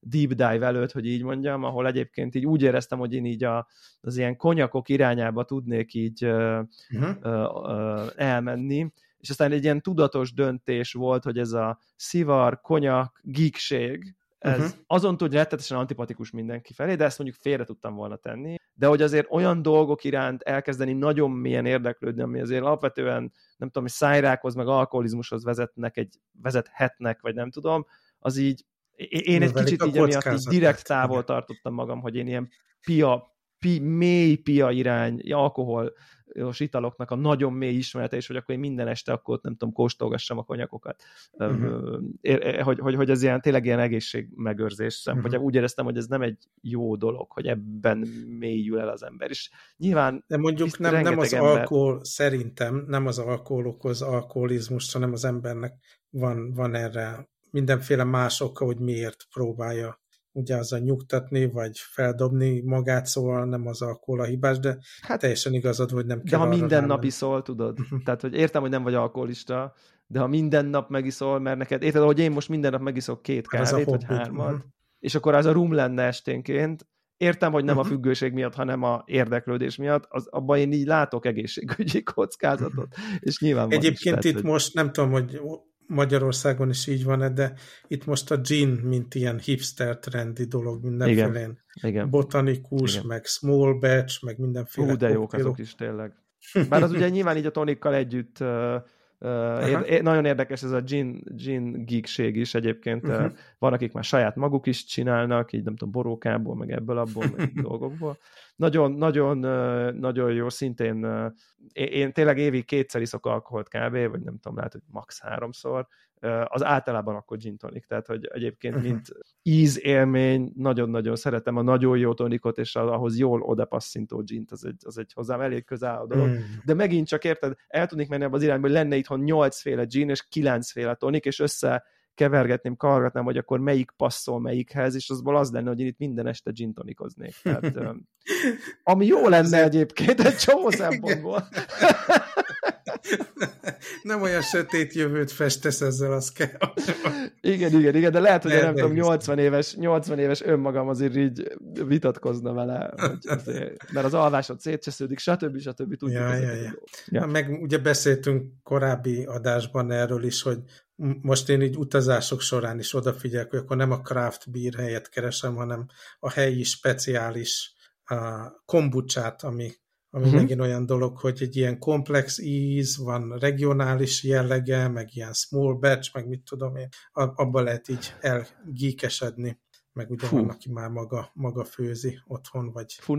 deep dive előtt, hogy így mondjam, ahol egyébként így úgy éreztem, hogy én így a, az ilyen konyakok irányába tudnék így uh-huh. elmenni, és aztán egy ilyen tudatos döntés volt, hogy ez a szivar, konyak, geekség, ez uh-huh. azon tud, hogy rettetesen antipatikus mindenki felé, de ezt mondjuk félre tudtam volna tenni. De hogy azért olyan dolgok iránt elkezdeni nagyon mélyen érdeklődni, ami azért alapvetően, nem tudom, hogy szájrákhoz, meg alkoholizmushoz vezetnek, egy, vezethetnek, vagy nem tudom, az így, én egy kicsit így emiatt így direkt távol tartottam magam, hogy én ilyen pia, pi, mély pia irány, alkohol italoknak a nagyon mély ismerete, és hogy akkor én minden este akkor nem tudom, kóstolgassam a konyakokat. Uh-huh. Hogy, hogy, hogy ez ilyen, tényleg ilyen egészségmegőrzés szempontjából. Uh-huh. Úgy éreztem, hogy ez nem egy jó dolog, hogy ebben mélyül el az ember. És nyilván De mondjuk nem, nem az ember... alkohol, szerintem nem az alkohol okoz alkoholizmus, hanem az embernek van, van erre mindenféle más oka, hogy miért próbálja ugye azzal nyugtatni, vagy feldobni magát, szóval nem az a kóla hibás, de hát, teljesen igazad, hogy nem kell De ha minden nap iszol, tudod? Mhm. Tehát, hogy értem, hogy nem vagy alkoholista, de ha minden nap megiszol, mert neked, érted, hogy én most minden nap megiszok két hát kávét, vagy hármat, uh-huh. és akkor az a rum lenne esténként, értem, hogy nem uh-huh. a függőség miatt, hanem a érdeklődés miatt, az, abban én így látok egészségügyi kockázatot, és nyilván Egyébként is, itt hogy... most nem tudom, hogy Magyarországon is így van de itt most a gin, mint ilyen hipster trendi dolog mindenféle. Igen, igen. Botanikus, igen. meg small batch, meg mindenféle. Hú, de jók azok is tényleg. Bár az ugye nyilván így a tonikkal együtt Uh, ér, nagyon érdekes ez a gin, gin geekség is egyébként. Uh-huh. Van, akik már saját maguk is csinálnak, így nem tudom, borókából, meg ebből, abból, meg dolgokból. Nagyon, nagyon, nagyon jó, szintén én tényleg évi kétszer iszok alkoholt kb, vagy nem tudom, lehet, hogy max. háromszor, az általában akkor gin tonic, tehát hogy egyébként uh-huh. mint ízélmény nagyon-nagyon szeretem a nagyon jó tonikot, és ahhoz jól odapasszintó gint, az egy, az egy hozzám elég közel a dolog. Uh-huh. De megint csak érted, el tudnék menni abba az irányba, hogy lenne itthon nyolcféle gin és kilencféle tonik, és össze kevergetném, kargatnám, hogy akkor melyik passzol melyikhez, és azból az lenne, hogy én itt minden este gin tonikoznék. Tehát, ami jó lenne egyébként egy csomó szempontból. nem olyan sötét jövőt festesz ezzel, az kell. igen, igen, igen, de lehet, hogy nem, nem tudom, 80 éves, 80 éves önmagam azért így vitatkozna vele, hogy azért, mert az alvásod szétcsesződik, stb. stb. Tudjuk ja, ja, ja. ja. Meg ugye beszéltünk korábbi adásban erről is, hogy most én így utazások során is odafigyelek, hogy akkor nem a craft beer helyet keresem, hanem a helyi speciális a kombucsát, ami ami uh-huh. megint olyan dolog, hogy egy ilyen komplex íz, van regionális jellege, meg ilyen small batch, meg mit tudom én, abba lehet így elgíkesedni, meg ugye Fú. van, aki már maga, maga főzi otthon, vagy Fú,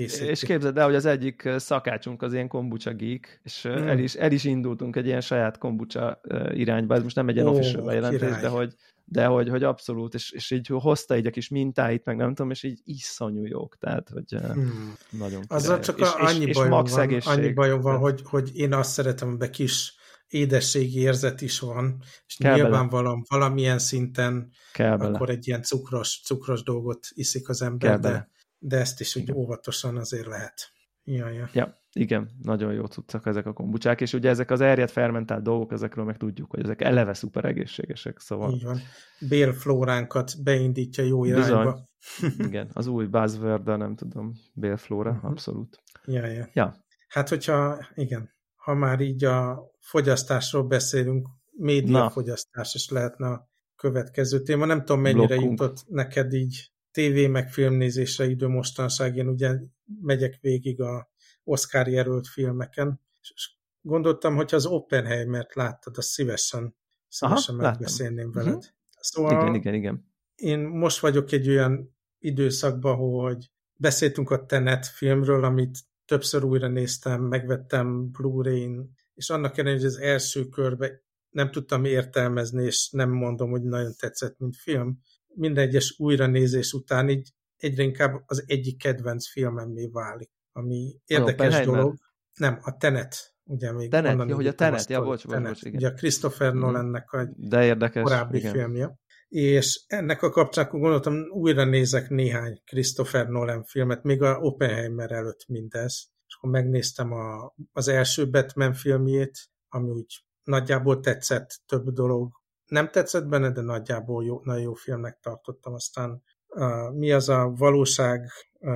nagy, és képzeld el, hogy az egyik szakácsunk az ilyen kombucha geek, és hmm. el, is, el is indultunk egy ilyen saját kombucha irányba, ez most nem egy ilyen oh, official bejelentés, de hogy de hogy, hogy abszolút, és, és így hozta egy kis mintáit, meg nem tudom, és így iszonyú jók, tehát, hogy hmm. nagyon Azzal csak és, annyi, és, bajom és van, annyi bajom van, hogy, hogy én azt szeretem, hogy kis édességi érzet is van, és Kell nyilvánvalóan valamilyen szinten Kell akkor bele. egy ilyen cukros, cukros dolgot iszik az ember, de, de ezt is úgy óvatosan azért lehet. Jaj, ja. ja. Igen, nagyon jó cuccak ezek a kombucsák, és ugye ezek az erjedt fermentált dolgok, ezekről meg tudjuk, hogy ezek eleve szuper egészségesek, szóval... Így van. Bélflóránkat beindítja jó irányba. Bizony. Igen, az új buzzword nem tudom, bélflóra, uh-huh. abszolút. Ja, ja. ja. Hát, hogyha, igen, ha már így a fogyasztásról beszélünk, médiafogyasztás is lehetne a következő téma. Nem tudom, mennyire Blokkunk. jutott neked így tévé meg filmnézésre idő mostanság. Én ugye megyek végig a Oscar jelölt filmeken, és gondoltam, hogy az Oppenheimert láttad, azt szívesen, szívesen Aha, megbeszélném láttam. veled. Uh-huh. Szóval igen, igen, igen. Én most vagyok egy olyan időszakban, hogy beszéltünk a Tenet filmről, amit többször újra néztem, megvettem Blu-ray-n, és annak ellenére, hogy az első körbe nem tudtam értelmezni, és nem mondom, hogy nagyon tetszett, mint film. Minden egyes újranézés után így egyre inkább az egyik kedvenc filmemmé válik ami érdekes a dolog. Nem, a Tenet, ugye még Tenet, onnan jó, hogy a Tenet, ja, bocs, bocs, bocs, igen. Ugye a Christopher mhm. Nolannek a De érdekes, korábbi igen. filmje. És ennek a kapcsán gondoltam, újra nézek néhány Christopher Nolan filmet, még a Oppenheimer előtt mindez. És akkor megnéztem a, az első Batman filmjét, ami úgy nagyjából tetszett több dolog. Nem tetszett benne, de nagyjából jó, nagyon jó filmnek tartottam. Aztán uh, mi az a valóság uh,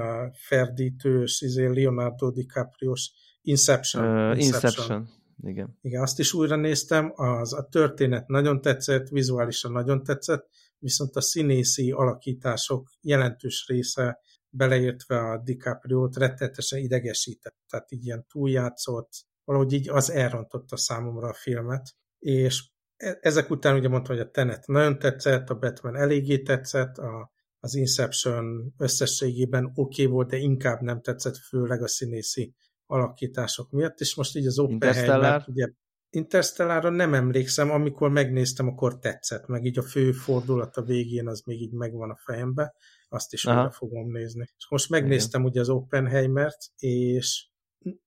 ferdítős, izé Leonardo DiCaprio-s Inception. Uh, Inception. Inception. Igen. Igen, azt is újra néztem, az a történet nagyon tetszett, vizuálisan nagyon tetszett, viszont a színészi alakítások jelentős része beleértve a DiCaprio-t rettetesen idegesített, tehát így ilyen túljátszott, valahogy így az elrontotta számomra a filmet, és ezek után ugye mondtam, hogy a Tenet nagyon tetszett, a Batman eléggé tetszett, a az Inception összességében oké okay volt, de inkább nem tetszett, főleg a színészi alakítások miatt, és most így az Oppenheimer, ugye Interstellára nem emlékszem, amikor megnéztem, akkor tetszett, meg így a fő fordulat a végén, az még így megvan a fejembe, azt is Aha. fogom nézni. És most megnéztem Igen. ugye az Oppenheimert, és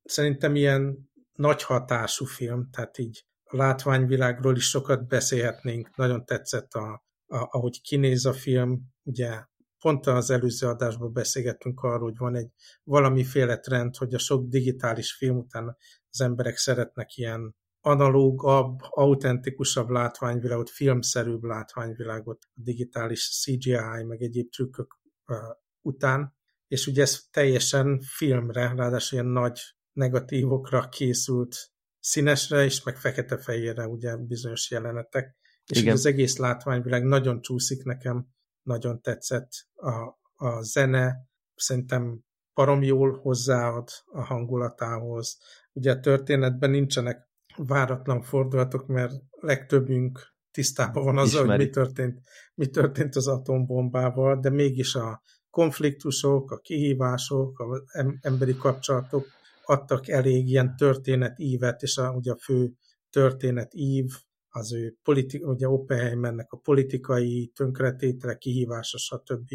szerintem ilyen nagy hatású film, tehát így látványvilágról is sokat beszélhetnénk, nagyon tetszett a, a, ahogy kinéz a film, ugye pont az előző adásban beszélgettünk arról, hogy van egy valamiféle trend, hogy a sok digitális film után az emberek szeretnek ilyen analógabb, autentikusabb látványvilágot, filmszerűbb látványvilágot, a digitális CGI, meg egyéb trükkök után, és ugye ez teljesen filmre, ráadásul ilyen nagy negatívokra készült színesre is, meg fekete-fehérre ugye bizonyos jelenetek, és Igen. az egész látványvilág nagyon csúszik nekem, nagyon tetszett a, a zene, szerintem parom jól hozzáad a hangulatához. Ugye a történetben nincsenek váratlan fordulatok, mert legtöbbünk tisztában van azzal, Ismeri. hogy mi történt, mi történt az atombombával, de mégis a konfliktusok, a kihívások, az emberi kapcsolatok adtak elég ilyen történetívet, és a, ugye a fő történetív az ő politi- ugye Oppenheimernek a politikai tönkretétele, kihívása, stb.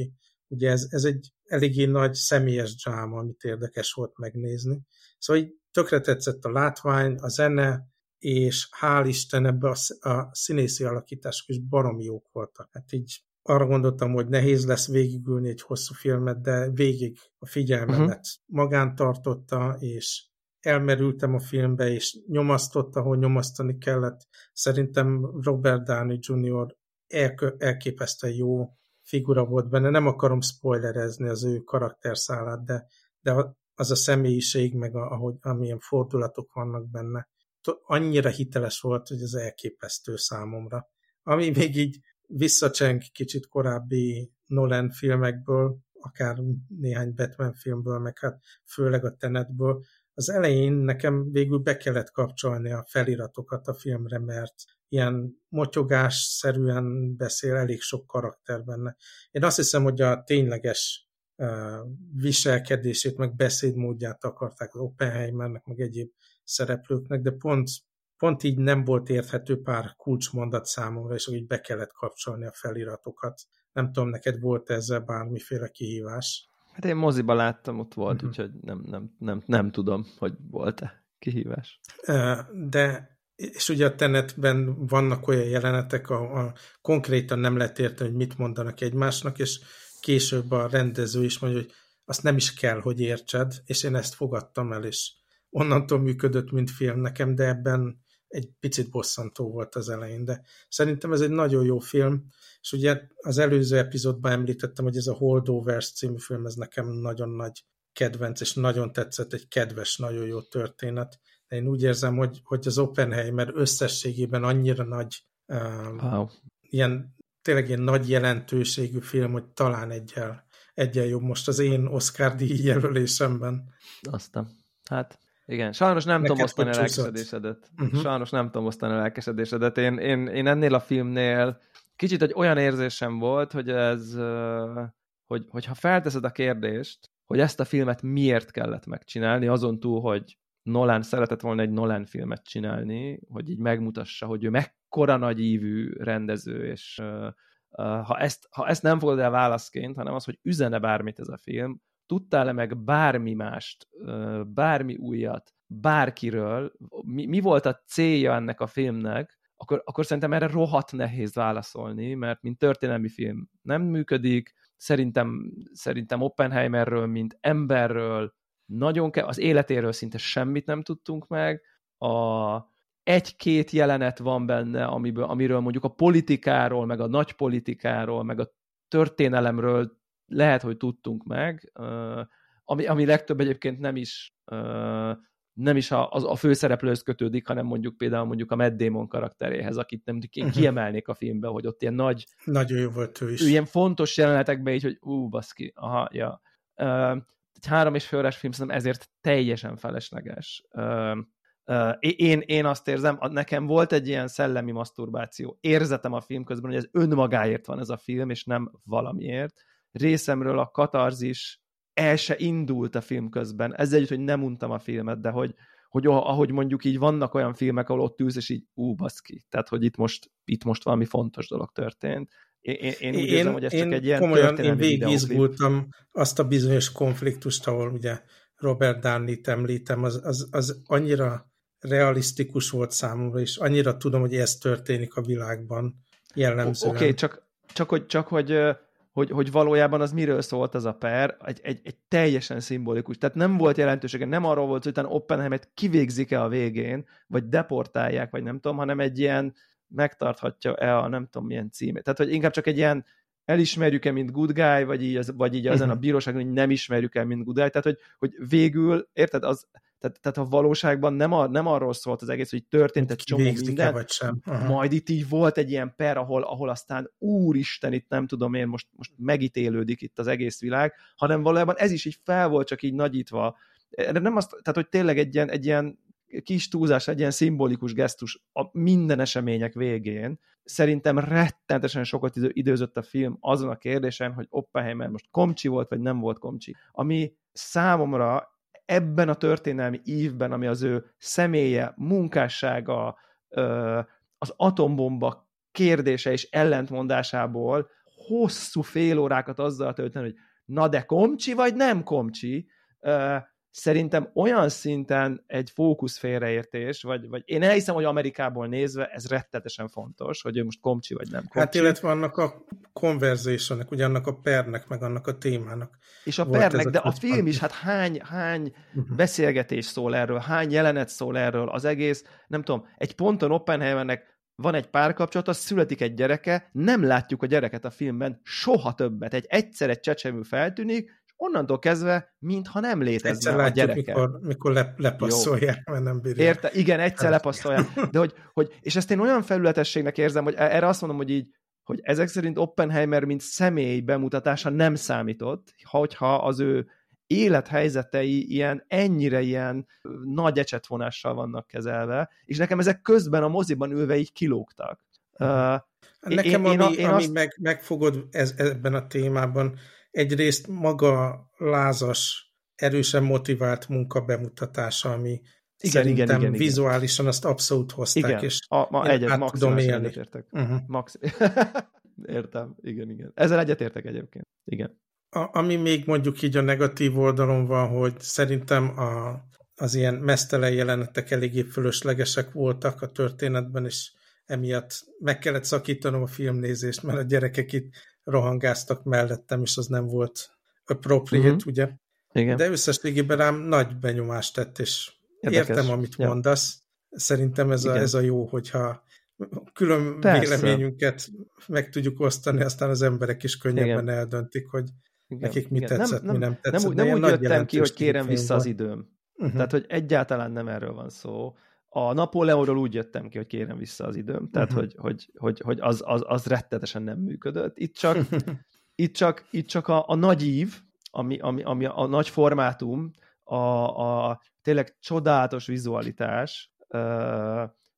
Ugye ez, ez egy eléggé nagy személyes dráma, amit érdekes volt megnézni. Szóval így tökre tetszett a látvány, a zene, és hál' Isten ebbe a, a színészi alakítások is baromi jók voltak. Hát így arra gondoltam, hogy nehéz lesz végigülni egy hosszú filmet, de végig a figyelmemet uh-huh. magán tartotta, és elmerültem a filmbe, és nyomasztotta, ahol nyomasztani kellett. Szerintem Robert Downey Jr. Elkö- elképesztően jó figura volt benne. Nem akarom spoilerezni az ő karakterszálát, de, de az a személyiség, meg a, ahogy, amilyen fordulatok vannak benne, annyira hiteles volt, hogy ez elképesztő számomra. Ami még így visszacseng kicsit korábbi Nolan filmekből, akár néhány Batman filmből, meg hát főleg a Tenetből, az elején nekem végül be kellett kapcsolni a feliratokat a filmre, mert ilyen motyogásszerűen beszél elég sok karakter benne. Én azt hiszem, hogy a tényleges viselkedését, meg beszédmódját akarták az Oppenheimernek, meg egyéb szereplőknek, de pont, pont így nem volt érthető pár kulcsmondat számomra, és úgy be kellett kapcsolni a feliratokat. Nem tudom, neked volt ezzel bármiféle kihívás? Hát én moziba láttam, ott volt, uh-huh. úgyhogy nem, nem, nem, nem tudom, hogy volt-e kihívás. De és ugye a tenetben vannak olyan jelenetek, a, a konkrétan nem lehet érteni, hogy mit mondanak egymásnak, és később a rendező is mondja, hogy azt nem is kell, hogy értsed, és én ezt fogadtam el, és onnantól működött, mint film nekem, de ebben egy picit bosszantó volt az elején, de szerintem ez egy nagyon jó film, és ugye az előző epizódban említettem, hogy ez a Holdovers című film, ez nekem nagyon nagy kedvenc, és nagyon tetszett, egy kedves, nagyon jó történet. De én úgy érzem, hogy, hogy az Oppenheimer összességében annyira nagy, um, wow. ilyen, tényleg ilyen nagy jelentőségű film, hogy talán egyel, egyel jobb most az én Oscar díj jelölésemben. Aztán, hát igen, sajnos nem tudom osztani a lelkesedésedet. Uh-huh. Sajnos nem tudom osztani a lelkesedésedet. Én, én, én ennél a filmnél kicsit egy olyan érzésem volt, hogy ez, hogy, hogyha felteszed a kérdést, hogy ezt a filmet miért kellett megcsinálni, azon túl, hogy Nolan szeretett volna egy Nolan filmet csinálni, hogy így megmutassa, hogy ő mekkora nagy ívű rendező, és ha ezt, ha ezt nem fogod el válaszként, hanem az, hogy üzene bármit ez a film, tudtál-e meg bármi mást, bármi újat, bárkiről, mi, mi volt a célja ennek a filmnek, akkor, akkor szerintem erre rohadt nehéz válaszolni, mert mint történelmi film nem működik, szerintem, szerintem Oppenheimerről, mint emberről nagyon ke- az életéről szinte semmit nem tudtunk meg, a egy-két jelenet van benne, amiből, amiről mondjuk a politikáról, meg a nagy politikáról, meg a történelemről lehet, hogy tudtunk meg, ami, ami legtöbb egyébként nem is nem is a, a, a főszereplőhöz kötődik, hanem mondjuk például mondjuk a Matt Damon karakteréhez, akit nem én uh-huh. kiemelnék a filmbe, hogy ott ilyen nagy... Nagyon jó volt ő is. Ő ilyen fontos jelenetekben így, hogy ú, baszki, aha, ja. Uh, egy három és főres film szerintem ezért teljesen felesleges. Uh, uh, én, én azt érzem, nekem volt egy ilyen szellemi maszturbáció. Érzetem a film közben, hogy ez önmagáért van ez a film, és nem valamiért. Részemről a katarzis el se indult a film közben. Ezzel együtt, hogy nem untam a filmet, de hogy, hogy ahogy mondjuk így vannak olyan filmek, ahol ott ülsz, és így ú, baszki. Tehát, hogy itt most, itt most valami fontos dolog történt. Én, én, én úgy én, érzem, hogy ez csak egy ilyen komolyan, én végigizgultam azt a bizonyos konfliktust, ahol ugye Robert Downey-t említem, az, az, az annyira realisztikus volt számomra, és annyira tudom, hogy ez történik a világban jellemzően. Oké, okay, csak, csak, hogy, csak hogy hogy, hogy valójában az miről szólt ez a per, egy, egy, egy teljesen szimbolikus. Tehát nem volt jelentősége, nem arról volt, hogy utána Oppenheimet kivégzik-e a végén, vagy deportálják, vagy nem tudom, hanem egy ilyen megtarthatja-e a nem tudom milyen címét. Tehát, hogy inkább csak egy ilyen elismerjük-e, mint good guy, vagy így, az, vagy így ezen a mhm. bíróságon, hogy nem ismerjük el, mint good guy. Tehát, hogy, hogy végül, érted, az, tehát, tehát a valóságban nem, a, nem arról szólt az egész, hogy történt egy csomó minden, vagy sem. Aha. majd itt így volt egy ilyen per, ahol, ahol aztán úristen, itt nem tudom én, most, most megítélődik itt az egész világ, hanem valójában ez is így fel volt csak így nagyítva. De nem azt, tehát hogy tényleg egy ilyen, egy ilyen kis túlzás, egy ilyen szimbolikus gesztus a minden események végén. Szerintem rettenetesen sokat időzött a film azon a kérdésen, hogy Oppenheimer most komcsi volt, vagy nem volt komcsi. Ami számomra ebben a történelmi ívben, ami az ő személye, munkássága, az atombomba kérdése és ellentmondásából hosszú fél órákat azzal tölteni, hogy na de komcsi vagy nem komcsi, szerintem olyan szinten egy fókusz félreértés, vagy, vagy én elhiszem, hogy Amerikából nézve ez rettetesen fontos, hogy ő most komcsi vagy nem komcsi. Hát illetve annak a konverzációnak, ugye annak a pernek, meg annak a témának. És a pernek, de a, a film is, hát hány, hány uh-huh. beszélgetés szól erről, hány jelenet szól erről, az egész, nem tudom, egy ponton Oppenheimernek van egy párkapcsolat, születik egy gyereke, nem látjuk a gyereket a filmben soha többet. Egy egyszer egy csecsemő feltűnik, onnantól kezdve, mintha nem létezne egyszer a gyereke. mikor, mikor le, lepasszolják, Jó. mert nem bírják. Érte? Igen, egyszer hát. lepasszolják. De hogy, hogy, és ezt én olyan felületességnek érzem, hogy erre azt mondom, hogy így, hogy ezek szerint Oppenheimer, mint személy bemutatása nem számított, hogyha az ő élethelyzetei ilyen, ennyire ilyen nagy ecsetvonással vannak kezelve, és nekem ezek közben a moziban ülve így kilógtak. Uh, Nekem, én, ami, én ami azt... meg, megfogod ez, ebben a témában, egyrészt maga lázas, erősen motivált munka bemutatása, ami igen, szerintem igen, igen, vizuálisan igen. azt abszolút hozták, igen. és a, ma egyet, át tudom élni. Egyetértek. Uh-huh. Max... Értem, igen, igen. Ezzel egyetértek egyébként. Igen. A, ami még mondjuk így a negatív oldalon van, hogy szerintem a, az ilyen mesztelen jelenetek eléggé fölöslegesek voltak a történetben, és emiatt meg kellett szakítanom a filmnézést, mert a gyerekek itt rohangáztak mellettem, és az nem volt appropriate, uh-huh. ugye? Igen. De összességében rám nagy benyomást tett, és Érdekes. értem, amit ja. mondasz. Szerintem ez a, ez a jó, hogyha külön Persze. véleményünket meg tudjuk osztani, aztán az emberek is könnyebben Igen. eldöntik, hogy igen, nekik mi igen. tetszett, nem, mi nem tetszett. Nem, úgy, nem úgy jöttem ki, hogy kérem vissza az időm. Uh-huh. Tehát, hogy egyáltalán nem erről van szó. A Napóleonról úgy jöttem ki, hogy kérem vissza az időm. Tehát, uh-huh. hogy, hogy, hogy, hogy az, az, az rettetesen nem működött. Itt csak, itt csak, itt csak a, a nagy ív, ami, ami, ami a, a nagy formátum, a, a tényleg csodálatos vizualitás,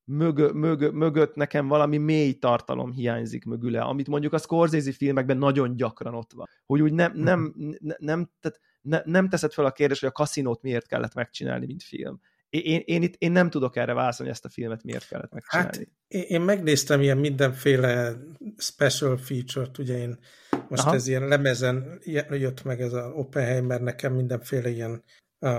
mögö, mögö, mögött nekem valami mély tartalom hiányzik mögüle, amit mondjuk a Scorsese filmekben nagyon gyakran ott van. Hogy úgy nem, nem, nem, nem, tehát ne, nem teszed fel a kérdést, hogy a kaszinót miért kellett megcsinálni, mint film. Én, én, itt, én nem tudok erre válaszolni, ezt a filmet miért kellett megcsinálni. Hát, én megnéztem ilyen mindenféle special feature-t, ugye én most Aha. ez ilyen lemezen jött meg ez a Oppenheimer, nekem mindenféle ilyen uh,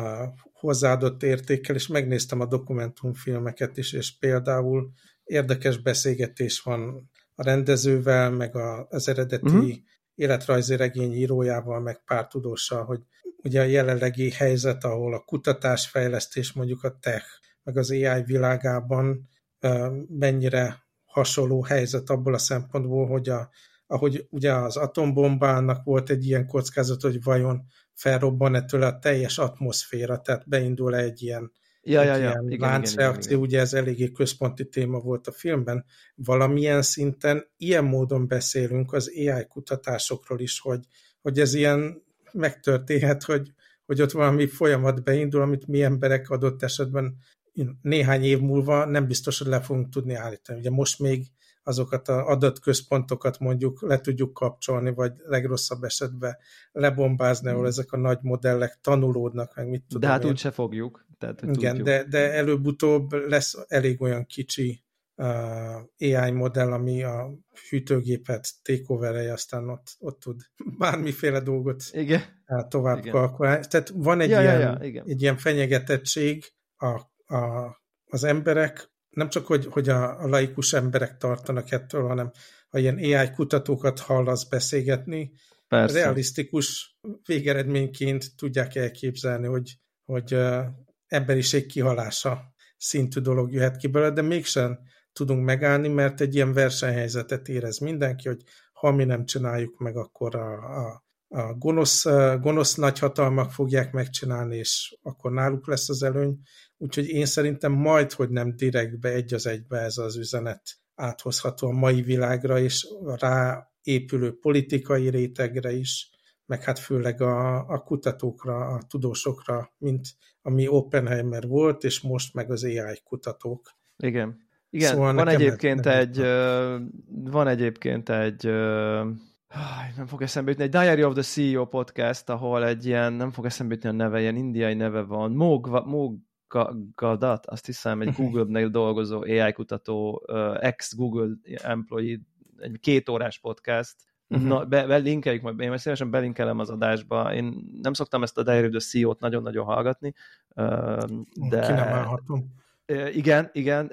hozzáadott értékkel, és megnéztem a dokumentumfilmeket is, és például érdekes beszélgetés van a rendezővel, meg a, az eredeti uh-huh. Életrajzi regény írójával, meg pár tudóssal, hogy ugye a jelenlegi helyzet, ahol a kutatásfejlesztés, mondjuk a tech, meg az AI világában mennyire hasonló helyzet abból a szempontból, hogy a, ahogy ugye az atombombának volt egy ilyen kockázat, hogy vajon felrobban ettől a teljes atmoszféra, tehát beindul egy ilyen, ja, ja, ja. ilyen igen, láncreakció, igen, igen, ugye ez eléggé központi téma volt a filmben. Valamilyen szinten ilyen módon beszélünk az AI kutatásokról is, hogy, hogy ez ilyen megtörténhet, hogy, hogy ott valami folyamat beindul, amit mi emberek adott esetben néhány év múlva nem biztos, hogy le fogunk tudni állítani. Ugye most még azokat az adatközpontokat mondjuk le tudjuk kapcsolni, vagy legrosszabb esetben lebombázni, ahol hmm. ezek a nagy modellek tanulódnak, meg mit tudom De hát én. úgyse fogjuk. Tehát, hogy Igen, de, de előbb-utóbb lesz elég olyan kicsi uh, AI modell, ami a hűtőgépet takeover aztán ott, ott tud bármiféle dolgot Igen. tovább Igen. kalkulálni. Tehát van egy, ja, ilyen, ja, ja, Igen. egy ilyen fenyegetettség a, a, az emberek nem csak, hogy, hogy a, laikus emberek tartanak ettől, hanem ha ilyen AI kutatókat hallasz beszélgetni, Persze. realisztikus végeredményként tudják elképzelni, hogy, hogy emberiség kihalása szintű dolog jöhet ki belőle, de mégsem tudunk megállni, mert egy ilyen versenyhelyzetet érez mindenki, hogy ha mi nem csináljuk meg, akkor a, a, a gonosz, gonosz nagyhatalmak fogják megcsinálni, és akkor náluk lesz az előny. Úgyhogy én szerintem majd, hogy nem direktbe egy az egybe ez az üzenet áthozható a mai világra, és rá épülő politikai rétegre is, meg hát főleg a, a kutatókra, a tudósokra, mint ami Oppenheimer volt, és most meg az AI kutatók. Igen. Igen, szóval van egyébként egy, van egyébként egy, nem fog eszembe jutni, egy Diary of the CEO podcast, ahol egy ilyen, nem fog eszembe jutni a neve, ilyen indiai neve van, Mog, Mog Gadat, azt hiszem, egy Google-nek dolgozó AI kutató, ex-Google employee, egy két órás podcast, Uh-huh. Na, be, belinkeljük majd, én majd szívesen belinkelem az adásba. Én nem szoktam ezt a Diary the CEO-t nagyon-nagyon hallgatni, de... Ki nem Igen, igen.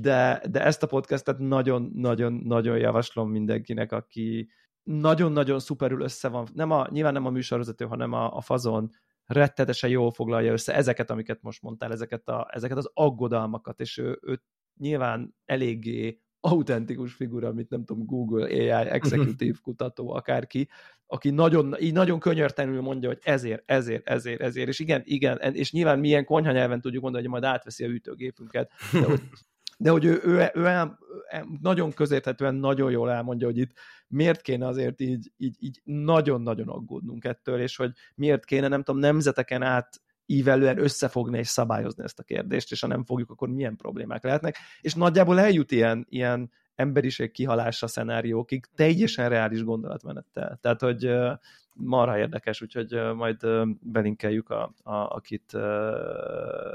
de, de ezt a podcastet nagyon-nagyon-nagyon javaslom mindenkinek, aki nagyon-nagyon szuperül össze van, nem a, nyilván nem a műsorvezető, hanem a, a fazon rettetesen jól foglalja össze ezeket, amiket most mondtál, ezeket, a, ezeket az aggodalmakat, és ő, ő nyilván eléggé autentikus figura, amit nem tudom, Google AI executive kutató, akárki, aki nagyon, így nagyon könyörtelenül mondja, hogy ezért, ezért, ezért, ezért, és igen, igen, és nyilván milyen konyha nyelven tudjuk mondani, hogy majd átveszi a ütőgépünket, de hogy, de hogy ő, ő, ő el, nagyon közérthetően nagyon jól elmondja, hogy itt miért kéne azért így, így, így nagyon-nagyon aggódnunk ettől, és hogy miért kéne, nem tudom, nemzeteken át ívelően összefogni és szabályozni ezt a kérdést, és ha nem fogjuk, akkor milyen problémák lehetnek. És nagyjából eljut ilyen, ilyen emberiség kihalása szenáriókig teljesen reális gondolatmenettel. Tehát, hogy marha érdekes, úgyhogy majd belinkeljük, a, a, akit,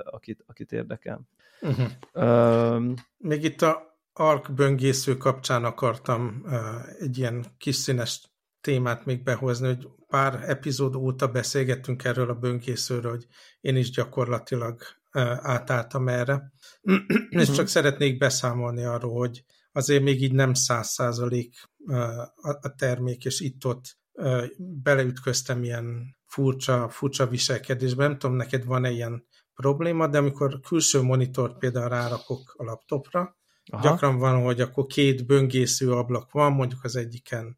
akit, akit érdekel. Uh-huh. Um, Még itt a ARK böngésző kapcsán akartam egy ilyen kis színes témát még behozni, hogy pár epizód óta beszélgettünk erről a böngészőről, hogy én is gyakorlatilag átálltam erre, és csak szeretnék beszámolni arról, hogy azért még így nem száz százalék a termék, és itt-ott beleütköztem ilyen furcsa, furcsa viselkedésbe. Nem tudom, neked van-e ilyen probléma, de amikor külső monitort például rárakok a laptopra, Aha. gyakran van, hogy akkor két böngésző ablak van, mondjuk az egyiken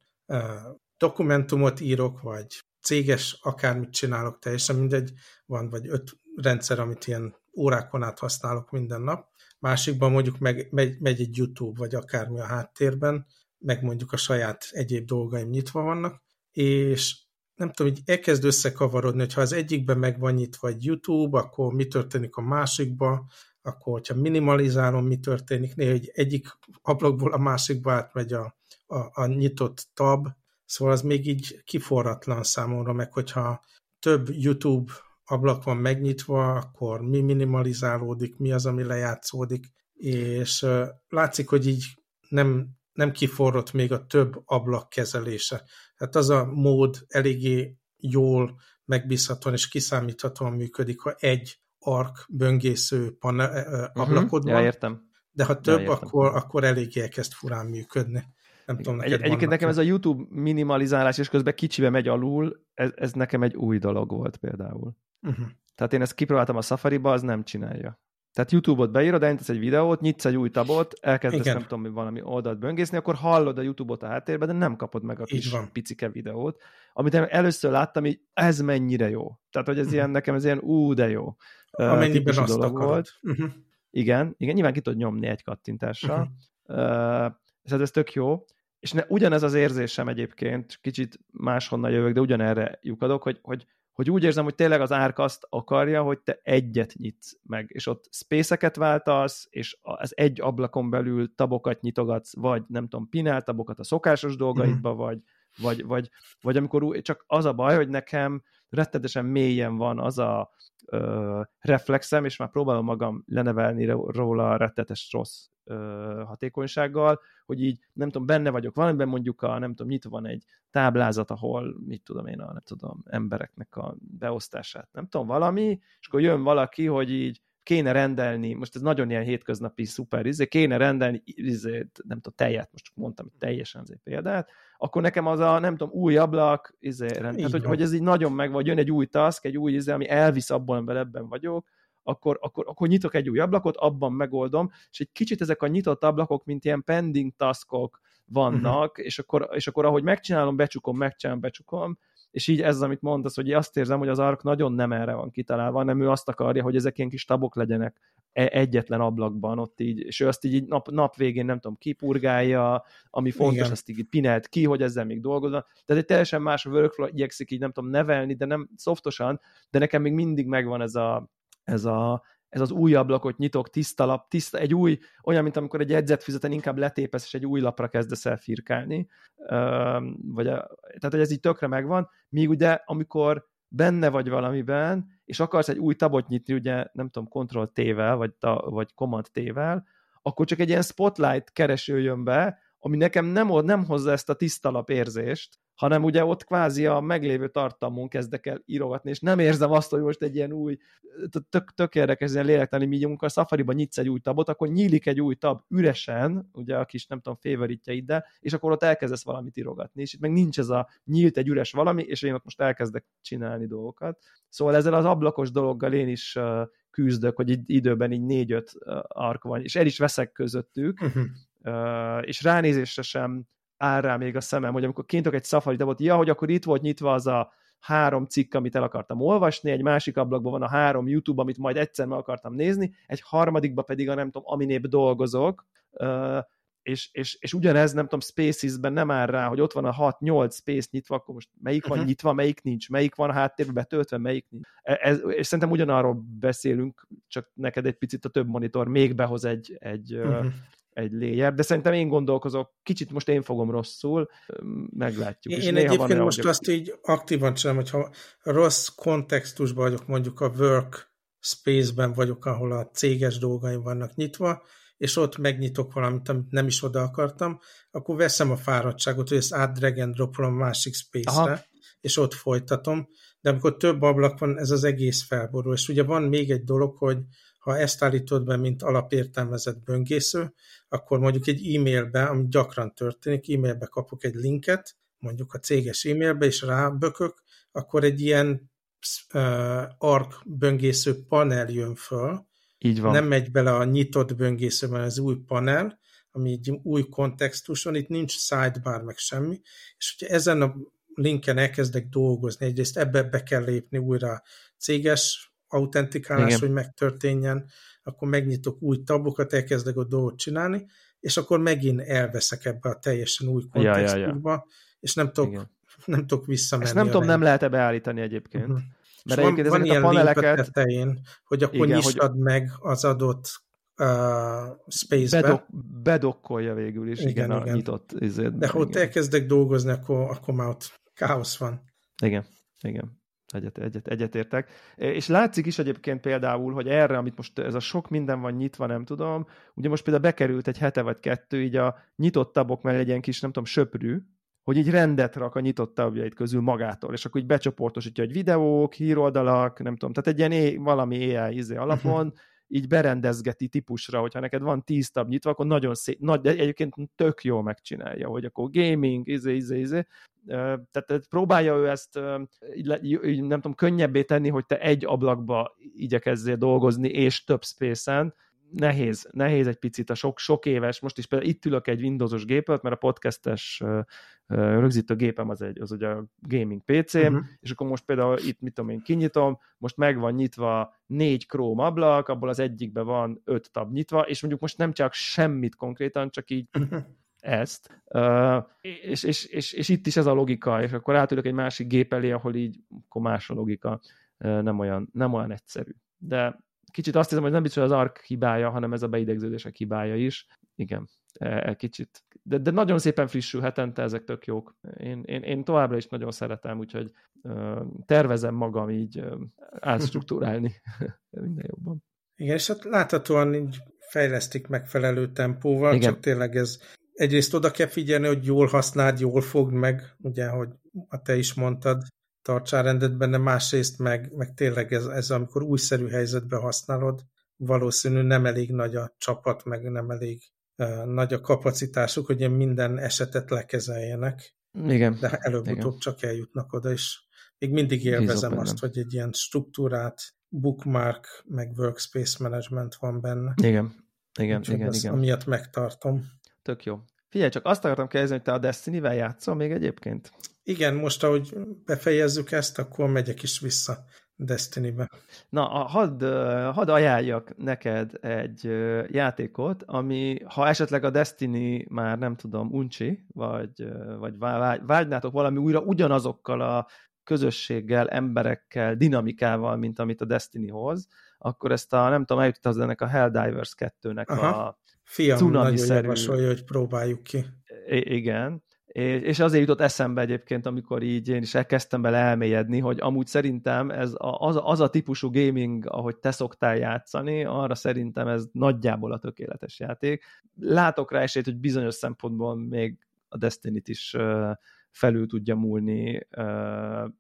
dokumentumot írok, vagy céges akármit csinálok, teljesen mindegy, van vagy öt rendszer, amit ilyen órákon át használok minden nap. Másikban mondjuk meg, megy, megy egy YouTube, vagy akármi a háttérben, meg mondjuk a saját egyéb dolgaim nyitva vannak, és nem tudom, így elkezd összekavarodni, hogy ha az egyikben meg van nyitva egy YouTube, akkor mi történik a másikba, akkor hogyha minimalizálom, mi történik, néha egy egyik ablakból a másikba átmegy a, a, a nyitott tab, Szóval az még így kiforratlan számomra, meg hogyha több YouTube ablak van megnyitva, akkor mi minimalizálódik, mi az, ami lejátszódik, és látszik, hogy így nem, nem kiforrott még a több ablak kezelése. Hát az a mód eléggé jól, megbízhatóan és kiszámíthatóan működik, ha egy ark böngésző pane, uh, ablakod van. Ja, értem. De ha több, ja, akkor, akkor eléggé elkezd furán működni. Nem tudom, egy, egyébként nekem ez a YouTube minimalizálás, és közben kicsibe megy alul, ez, ez nekem egy új dolog volt például. Uh-huh. Tehát én ezt kipróbáltam a Safari-ba, az nem csinálja. Tehát YouTube-ot beírod, elintesz egy videót, nyitsz egy új tabot, elkezdesz Igen. nem tudom, valami oldalt böngészni, akkor hallod a YouTube-ot a háttérben, de nem kapod meg a kis van. picike videót. Amit először láttam, hogy ez mennyire jó. Tehát, hogy ez uh-huh. ilyen, nekem ez ilyen ú, de jó. Amennyiben azt dolog akarod. volt. Uh-huh. Igen, igen, nyilván ki tudod nyomni egy kattintással. Uh-huh. Uh, és ez tök jó, és ne, ugyanez az érzésem egyébként, kicsit máshonnan jövök, de ugyanerre lyukadok, hogy, hogy, hogy úgy érzem, hogy tényleg az árk azt akarja, hogy te egyet nyitsz meg, és ott spészeket váltasz, és az egy ablakon belül tabokat nyitogatsz, vagy nem tudom, pinál tabokat a szokásos dolgaidba, mm. vagy, vagy, vagy, vagy amikor csak az a baj, hogy nekem rettetesen mélyen van az a ö, reflexem, és már próbálom magam lenevelni róla a rettetes rossz ö, hatékonysággal, hogy így, nem tudom, benne vagyok valamiben, mondjuk a, nem tudom, nyitva van egy táblázat, ahol, mit tudom én, a, nem tudom, embereknek a beosztását, nem tudom, valami, és akkor jön valaki, hogy így kéne rendelni, most ez nagyon ilyen hétköznapi szuper, izé, kéne rendelni, izé, nem tudom, tejet, most mondtam hogy teljesen azért példát, akkor nekem az a, nem tudom, új ablak, izé, rend, tehát, hogy, hogy, ez így nagyon meg, vagy jön egy új task, egy új izé, ami elvisz abból, amiben ebben vagyok, akkor, akkor, akkor nyitok egy új ablakot, abban megoldom, és egy kicsit ezek a nyitott ablakok, mint ilyen pending taskok vannak, uh-huh. és, akkor, és akkor ahogy megcsinálom, becsukom, megcsinálom, becsukom, és így ez, amit mondasz, hogy azt érzem, hogy az ARK nagyon nem erre van kitalálva, hanem ő azt akarja, hogy ezek ilyen kis tabok legyenek e- egyetlen ablakban ott így, és ő azt így nap, nap végén nem tudom, kipurgálja, ami fontos, Igen. azt így pinelt ki, hogy ezzel még dolgozza. Tehát egy teljesen más workflow igyekszik így nem tudom nevelni, de nem szoftosan, de nekem még mindig megvan ez a, ez a ez az új ablakot nyitok, tiszta lap, tiszta, egy új, olyan, mint amikor egy jegyzetfüzeten inkább letépesz, és egy új lapra kezdesz el firkálni, vagy tehát, hogy ez így tökre megvan, míg ugye, amikor benne vagy valamiben, és akarsz egy új tabot nyitni, ugye nem tudom, Ctrl T-vel, vagy, ta, vagy Command T-vel, akkor csak egy ilyen spotlight kereső jön be, ami nekem nem, nem hozza ezt a tisztalap érzést, hanem ugye ott kvázi a meglévő tartalmon kezdek el írogatni, és nem érzem azt, hogy most egy ilyen új, tök, tök érdekes, ilyen lélektani míg amikor a Safari-ban nyitsz egy új tabot, akkor nyílik egy új tab üresen, ugye a kis, nem tudom, favoritjeiddel, és akkor ott elkezdesz valamit írogatni, és itt meg nincs ez a nyílt egy üres valami, és én ott most elkezdek csinálni dolgokat. Szóval ezzel az ablakos dologgal én is küzdök, hogy időben így négy-öt ark van, és el is veszek közöttük, uh-huh. és ránézésre sem áll rá még a szemem, hogy amikor kintok egy Safari tabot, ja, hogy akkor itt volt nyitva az a három cikk, amit el akartam olvasni, egy másik ablakban van a három YouTube, amit majd egyszer meg akartam nézni, egy harmadikban pedig a nem tudom, aminébb dolgozok, és, és, és ugyanez, nem tudom, Spaces-ben nem áll rá, hogy ott van a 6-8 Space nyitva, akkor most melyik van uh-huh. nyitva, melyik nincs, melyik van a háttérben betöltve, melyik nincs. E, ez, és szerintem ugyanarról beszélünk, csak neked egy picit a több monitor még behoz egy, egy, uh-huh egy layer, de szerintem én gondolkozok, kicsit most én fogom rosszul, meglátjuk. Én, én egyébként van most azt így aktívan csinálom, hogyha rossz kontextusban vagyok, mondjuk a work space-ben vagyok, ahol a céges dolgaim vannak nyitva, és ott megnyitok valamit, amit nem is oda akartam, akkor veszem a fáradtságot, hogy ezt át drag and dropolom a másik space-re, és ott folytatom, de amikor több ablak van, ez az egész felborul. És ugye van még egy dolog, hogy ha ezt állítod be, mint alapértelmezett böngésző, akkor mondjuk egy e-mailbe, ami gyakran történik, e-mailbe kapok egy linket, mondjuk a céges e-mailbe, és rábökök, akkor egy ilyen uh, ARC böngésző panel jön föl, Így van. nem megy bele a nyitott böngészőben az új panel, ami egy új kontextuson, itt nincs sidebar meg semmi, és hogyha ezen a linken elkezdek dolgozni, egyrészt ebbe be kell lépni újra céges autentikálás, Igen. hogy megtörténjen, akkor megnyitok új tabokat, elkezdek a dolgot csinálni, és akkor megint elveszek ebbe a teljesen új kontextusba, ja, ja, ja. és nem tudok, nem tudok visszamenni. Ezt nem tudom, nem lehet-e beállítani egyébként. Uh-huh. Mert van, egyébként van ilyen a paneleket... a tetején, hogy akkor igen, nyissad hogy... meg az adott uh, space-be. Bedok, bedokkolja végül is, igen, igen, igen. a nyitott izét. De ha ott elkezdek dolgozni, akkor, akkor már ott káosz van. Igen, igen. Egyet, egyet, egyetértek. És látszik is egyébként például, hogy erre, amit most ez a sok minden van nyitva, nem tudom, ugye most például bekerült egy hete vagy kettő, így a nyitott tabok mellé egy ilyen kis, nem tudom, söprű, hogy így rendet rak a nyitott tabjait közül magától, és akkor így becsoportosítja, hogy videók, híroldalak, nem tudom, tehát egy ilyen é, valami AI izé alapon, így berendezgeti típusra, hogyha neked van tíz tab nyitva, akkor nagyon szép, nagy, de egyébként tök jól megcsinálja, hogy akkor gaming, izé, izé, izé, tehát próbálja ő ezt így, nem tudom, könnyebbé tenni, hogy te egy ablakba igyekezzél dolgozni, és több space-en, nehéz, nehéz egy picit a sok, sok éves, most is például itt ülök egy Windowsos gépet, mert a podcastes rögzítő gépem az, egy, az ugye a gaming PC-m, uh-huh. és akkor most például itt, mit tudom én, kinyitom, most meg van nyitva négy Chrome ablak, abból az egyikbe van öt tab nyitva, és mondjuk most nem csak semmit konkrétan, csak így uh-huh ezt, uh, és, és, és, és itt is ez a logika, és akkor átülök egy másik gép elé, ahol így akkor más a logika, uh, nem olyan, nem olyan egyszerű. De kicsit azt hiszem, hogy nem biztos, hogy az ARC hibája, hanem ez a beidegződések hibája is. Igen, e, e, kicsit. De, de nagyon szépen frissül hetente, ezek tök jók. Én, én, én továbbra is nagyon szeretem, úgyhogy uh, tervezem magam így uh, átstruktúrálni minden jobban. Igen, és hát láthatóan így fejlesztik megfelelő tempóval, Igen. csak tényleg ez egyrészt oda kell figyelni, hogy jól használd, jól fogd meg, ugye, hogy a te is mondtad, tartsál rendet benne, másrészt meg, meg tényleg ez, ez, amikor újszerű helyzetben használod, valószínű nem elég nagy a csapat, meg nem elég uh, nagy a kapacitásuk, hogy minden esetet lekezeljenek. Igen. De előbb-utóbb csak eljutnak oda, és még mindig élvezem azt, hogy egy ilyen struktúrát, bookmark, meg workspace management van benne. Igen, igen, Úgyhogy igen, igen. Amiatt megtartom. Tök jó. Figyelj, csak azt akartam kérdezni, hogy te a Destiny-vel játszol még egyébként? Igen, most ahogy befejezzük ezt, akkor megyek is vissza Destiny-be. Na, hadd, hadd ajánljak neked egy játékot, ami, ha esetleg a Destiny már nem tudom, uncsi, vagy, vagy vágynátok valami újra ugyanazokkal a közösséggel, emberekkel, dinamikával, mint amit a Destiny hoz, akkor ezt a, nem tudom, eljutott az ennek a Helldivers 2-nek Aha. a Fiam nagyon javasolja, hogy próbáljuk ki. I- igen, és azért jutott eszembe egyébként, amikor így én is elkezdtem bele elmélyedni, hogy amúgy szerintem ez a, az, az a típusú gaming, ahogy te szoktál játszani, arra szerintem ez nagyjából a tökéletes játék. Látok rá esélyt, hogy bizonyos szempontból még a Destiny-t is felül tudja múlni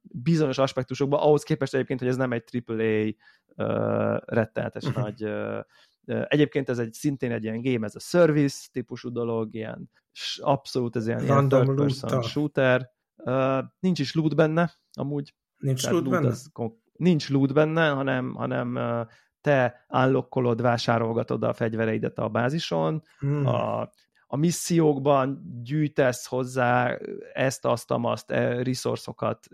bizonyos aspektusokban, ahhoz képest egyébként, hogy ez nem egy AAA retteltes uh-huh. nagy Egyébként ez egy szintén egy ilyen game ez a service típusú dolog, ilyen abszolút ez ilyen, ilyen third person shooter. Uh, nincs is loot benne, amúgy. Nincs loot, loot benne? Az, nincs loot benne, hanem, hanem uh, te állokkolod, vásárolgatod a fegyvereidet a bázison, hmm. a, a missziókban gyűjtesz hozzá ezt, azt, azt, e, resourcokat,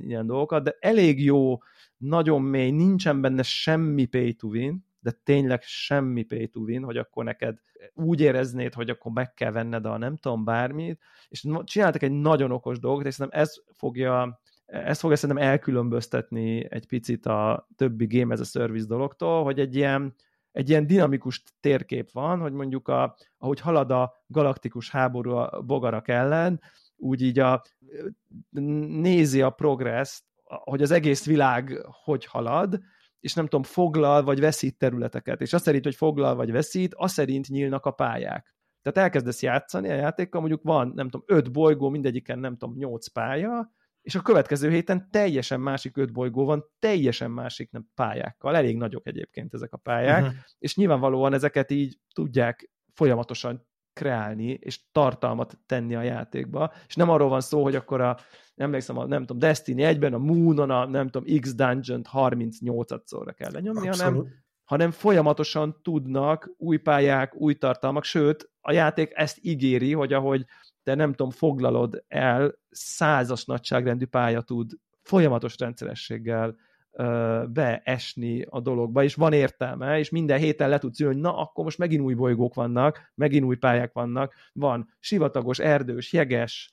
ilyen dolgokat, de elég jó, nagyon mély, nincsen benne semmi pay to win, de tényleg semmi pay to win, hogy akkor neked úgy éreznéd, hogy akkor meg kell venned a nem tudom bármit, és csináltak egy nagyon okos dolgot, és szerintem ez fogja ezt fogja szerintem elkülönböztetni egy picit a többi Game as a Service dologtól, hogy egy ilyen, egy ilyen dinamikus térkép van, hogy mondjuk a, ahogy halad a galaktikus háború a bogarak ellen, úgy így a, nézi a progress hogy az egész világ hogy halad, és nem tudom, foglal vagy veszít területeket, és azt szerint, hogy foglal vagy veszít, azt szerint nyílnak a pályák. Tehát elkezdesz játszani a játékkal, mondjuk van, nem tudom, öt bolygó, mindegyiken nem tudom, nyolc pálya, és a következő héten teljesen másik öt bolygó van, teljesen másik nem, pályákkal. Elég nagyok egyébként ezek a pályák, uh-huh. és nyilvánvalóan ezeket így tudják folyamatosan kreálni, és tartalmat tenni a játékba, és nem arról van szó, hogy akkor a emlékszem, a, nem tudom, Destiny 1-ben a Moonon a, nem tudom, X Dungeon-t 38-szorra kell lenyomni, hanem, hanem folyamatosan tudnak új pályák, új tartalmak, sőt, a játék ezt ígéri, hogy ahogy te nem tudom, foglalod el, százas nagyságrendű pálya tud folyamatos rendszerességgel beesni a dologba, és van értelme, és minden héten le tudsz ülni, hogy na, akkor most megint új bolygók vannak, megint új pályák vannak, van sivatagos, erdős, jeges,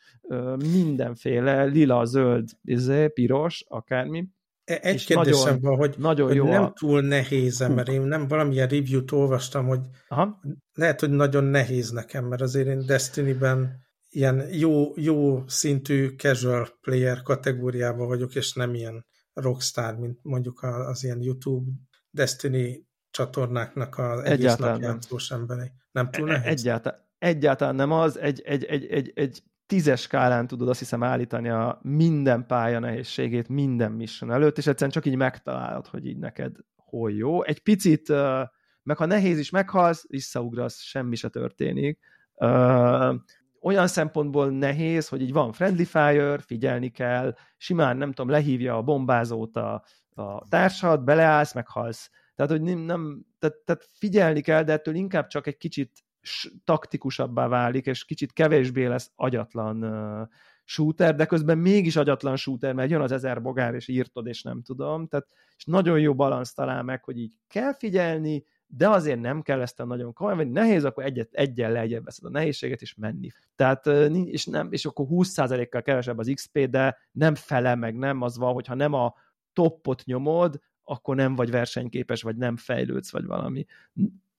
mindenféle, lila, zöld, izé, piros, akármi. E, egy kérdésem nagyon, van, hogy, nagyon hogy jó nem a... túl nehéz, mert én nem valamilyen review-t olvastam, hogy Aha. lehet, hogy nagyon nehéz nekem, mert azért én Destiny-ben ilyen jó, jó szintű casual player kategóriában vagyok, és nem ilyen rockstar, mint mondjuk az ilyen YouTube Destiny csatornáknak az egész nap játszós emberei. Nem túl e, nehéz? Egyáltalán, egyáltalán nem az, egy, egy, egy, egy, egy tízes skálán tudod azt hiszem állítani a minden pálya nehézségét minden mission előtt, és egyszerűen csak így megtalálod, hogy így neked hol jó. Egy picit, meg ha nehéz is meghalsz, visszaugrasz, semmi se történik olyan szempontból nehéz, hogy így van friendly fire, figyelni kell, simán, nem tudom, lehívja a bombázót a, a társad, beleállsz, meghalsz. Tehát, hogy nem, nem tehát, tehát figyelni kell, de ettől inkább csak egy kicsit taktikusabbá válik, és kicsit kevésbé lesz agyatlan uh, shooter, de közben mégis agyatlan shooter, mert jön az ezer bogár, és írtod, és nem tudom. Tehát, és nagyon jó balansz talál meg, hogy így kell figyelni, de azért nem kell ezt a nagyon komolyan, vagy nehéz, akkor egyet, egyen lejjebb veszed a nehézséget, és menni. Tehát, és, nem, és akkor 20%-kal kevesebb az XP, de nem fele meg, nem az van, hogyha nem a toppot nyomod, akkor nem vagy versenyképes, vagy nem fejlődsz, vagy valami.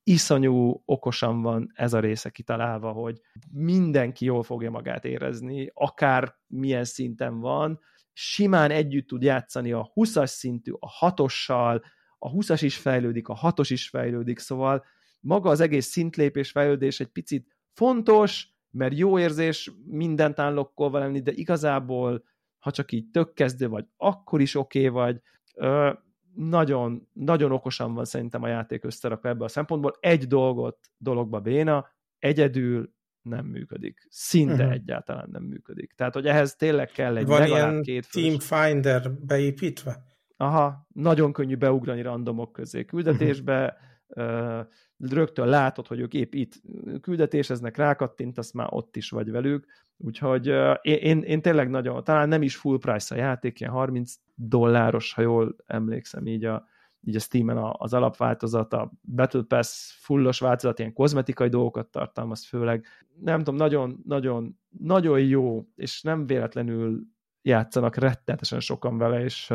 Iszonyú okosan van ez a része kitalálva, hogy mindenki jól fogja magát érezni, akár milyen szinten van, simán együtt tud játszani a 20-as szintű, a 6-ossal, a 20-as is fejlődik, a 6-os is fejlődik, szóval maga az egész szintlépés fejlődés egy picit fontos, mert jó érzés mindent állokkolva lenni, de igazából, ha csak így tök kezdő vagy, akkor is oké okay vagy, ö, nagyon, nagyon okosan van szerintem a játék összerakva ebből a szempontból. Egy dolgot, dologba béna, egyedül nem működik. Szinte uh-huh. egyáltalán nem működik. Tehát, hogy ehhez tényleg kell egy Van ilyen két Team Finder beépítve? Aha, nagyon könnyű beugrani randomok közé küldetésbe, uh-huh. rögtön látod, hogy ők épp itt küldetéseznek, rákattintasz, már ott is vagy velük, úgyhogy én, én tényleg nagyon, talán nem is full price a játék, ilyen 30 dolláros, ha jól emlékszem így a, így a Steam-en az alapváltozat, a Battle Pass fullos változat, ilyen kozmetikai dolgokat tartalmaz főleg. Nem tudom, nagyon, nagyon, nagyon jó, és nem véletlenül játszanak rettenetesen sokan vele, és,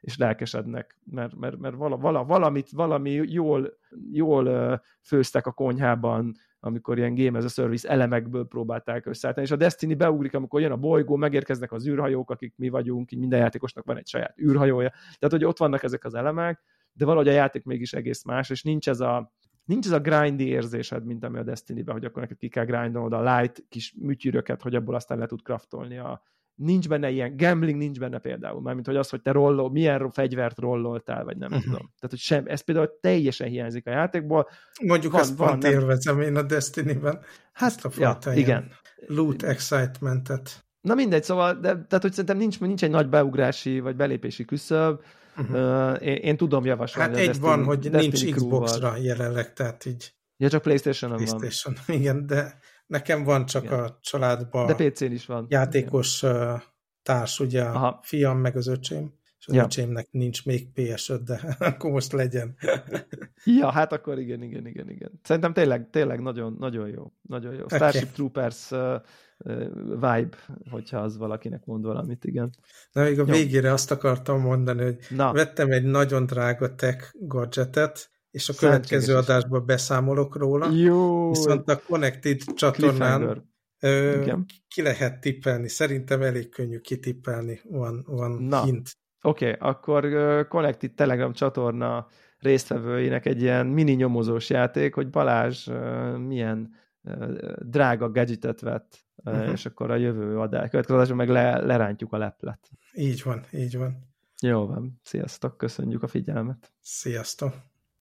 és lelkesednek, mert, mert, mert vala, vala, valamit, valami jól, jól főztek a konyhában, amikor ilyen Game as a Service elemekből próbálták összeállítani, és a Destiny beugrik, amikor jön a bolygó, megérkeznek az űrhajók, akik mi vagyunk, így minden játékosnak van egy saját űrhajója, tehát hogy ott vannak ezek az elemek, de valahogy a játék mégis egész más, és nincs ez a, nincs ez a grindy érzésed, mint ami a Destiny-ben, hogy akkor neked ki kell grindolnod a light kis műtyűröket, hogy abból aztán le tud craftolni a, nincs benne ilyen, gambling nincs benne például, mármint hogy az, hogy te rollol, milyen fegyvert rolloltál, vagy nem uh-huh. tudom. Tehát, hogy sem, ez például teljesen hiányzik a játékból. Mondjuk van, azt van, pont nem... élvezem én a Destiny-ben. Hát, a ja, igen. Loot excitementet. Na mindegy, szóval, de, tehát, hogy szerintem nincs, nincs egy nagy beugrási, vagy belépési küszöb. Uh-huh. Uh, én, én tudom javasolni. Hát egy Destiny, van, hogy Destiny nincs Xbox-ra jelenleg, tehát így. Ja, csak Playstation-on PlayStation, van. igen, de Nekem van csak Igen. a családban De PC-n is van. játékos Igen. társ, ugye Aha. a fiam meg az öcsém, és az ja. öcsémnek nincs még PS5, de akkor most legyen. ja, hát akkor igen, igen, igen, igen. Szerintem tényleg, tényleg nagyon, nagyon jó. Nagyon jó. Starship okay. Troopers uh, vibe, hogyha az valakinek mond valamit, igen. Na, még a jó. végére azt akartam mondani, hogy Na. vettem egy nagyon drága tech gadgetet, és a következő adásban beszámolok róla. Jó. Viszont a Connected csatornán ö, ki lehet tippelni. Szerintem elég könnyű kitippelni. Van, van Na. hint. Oké, okay, akkor Connected Telegram csatorna résztvevőinek egy ilyen mini nyomozós játék, hogy Balázs milyen drága gadgetet vett, uh, uh-huh. és akkor a jövő adás, következő meg le, lerántjuk a leplet. Így van, így van. Jó van, sziasztok, köszönjük a figyelmet. Sziasztok.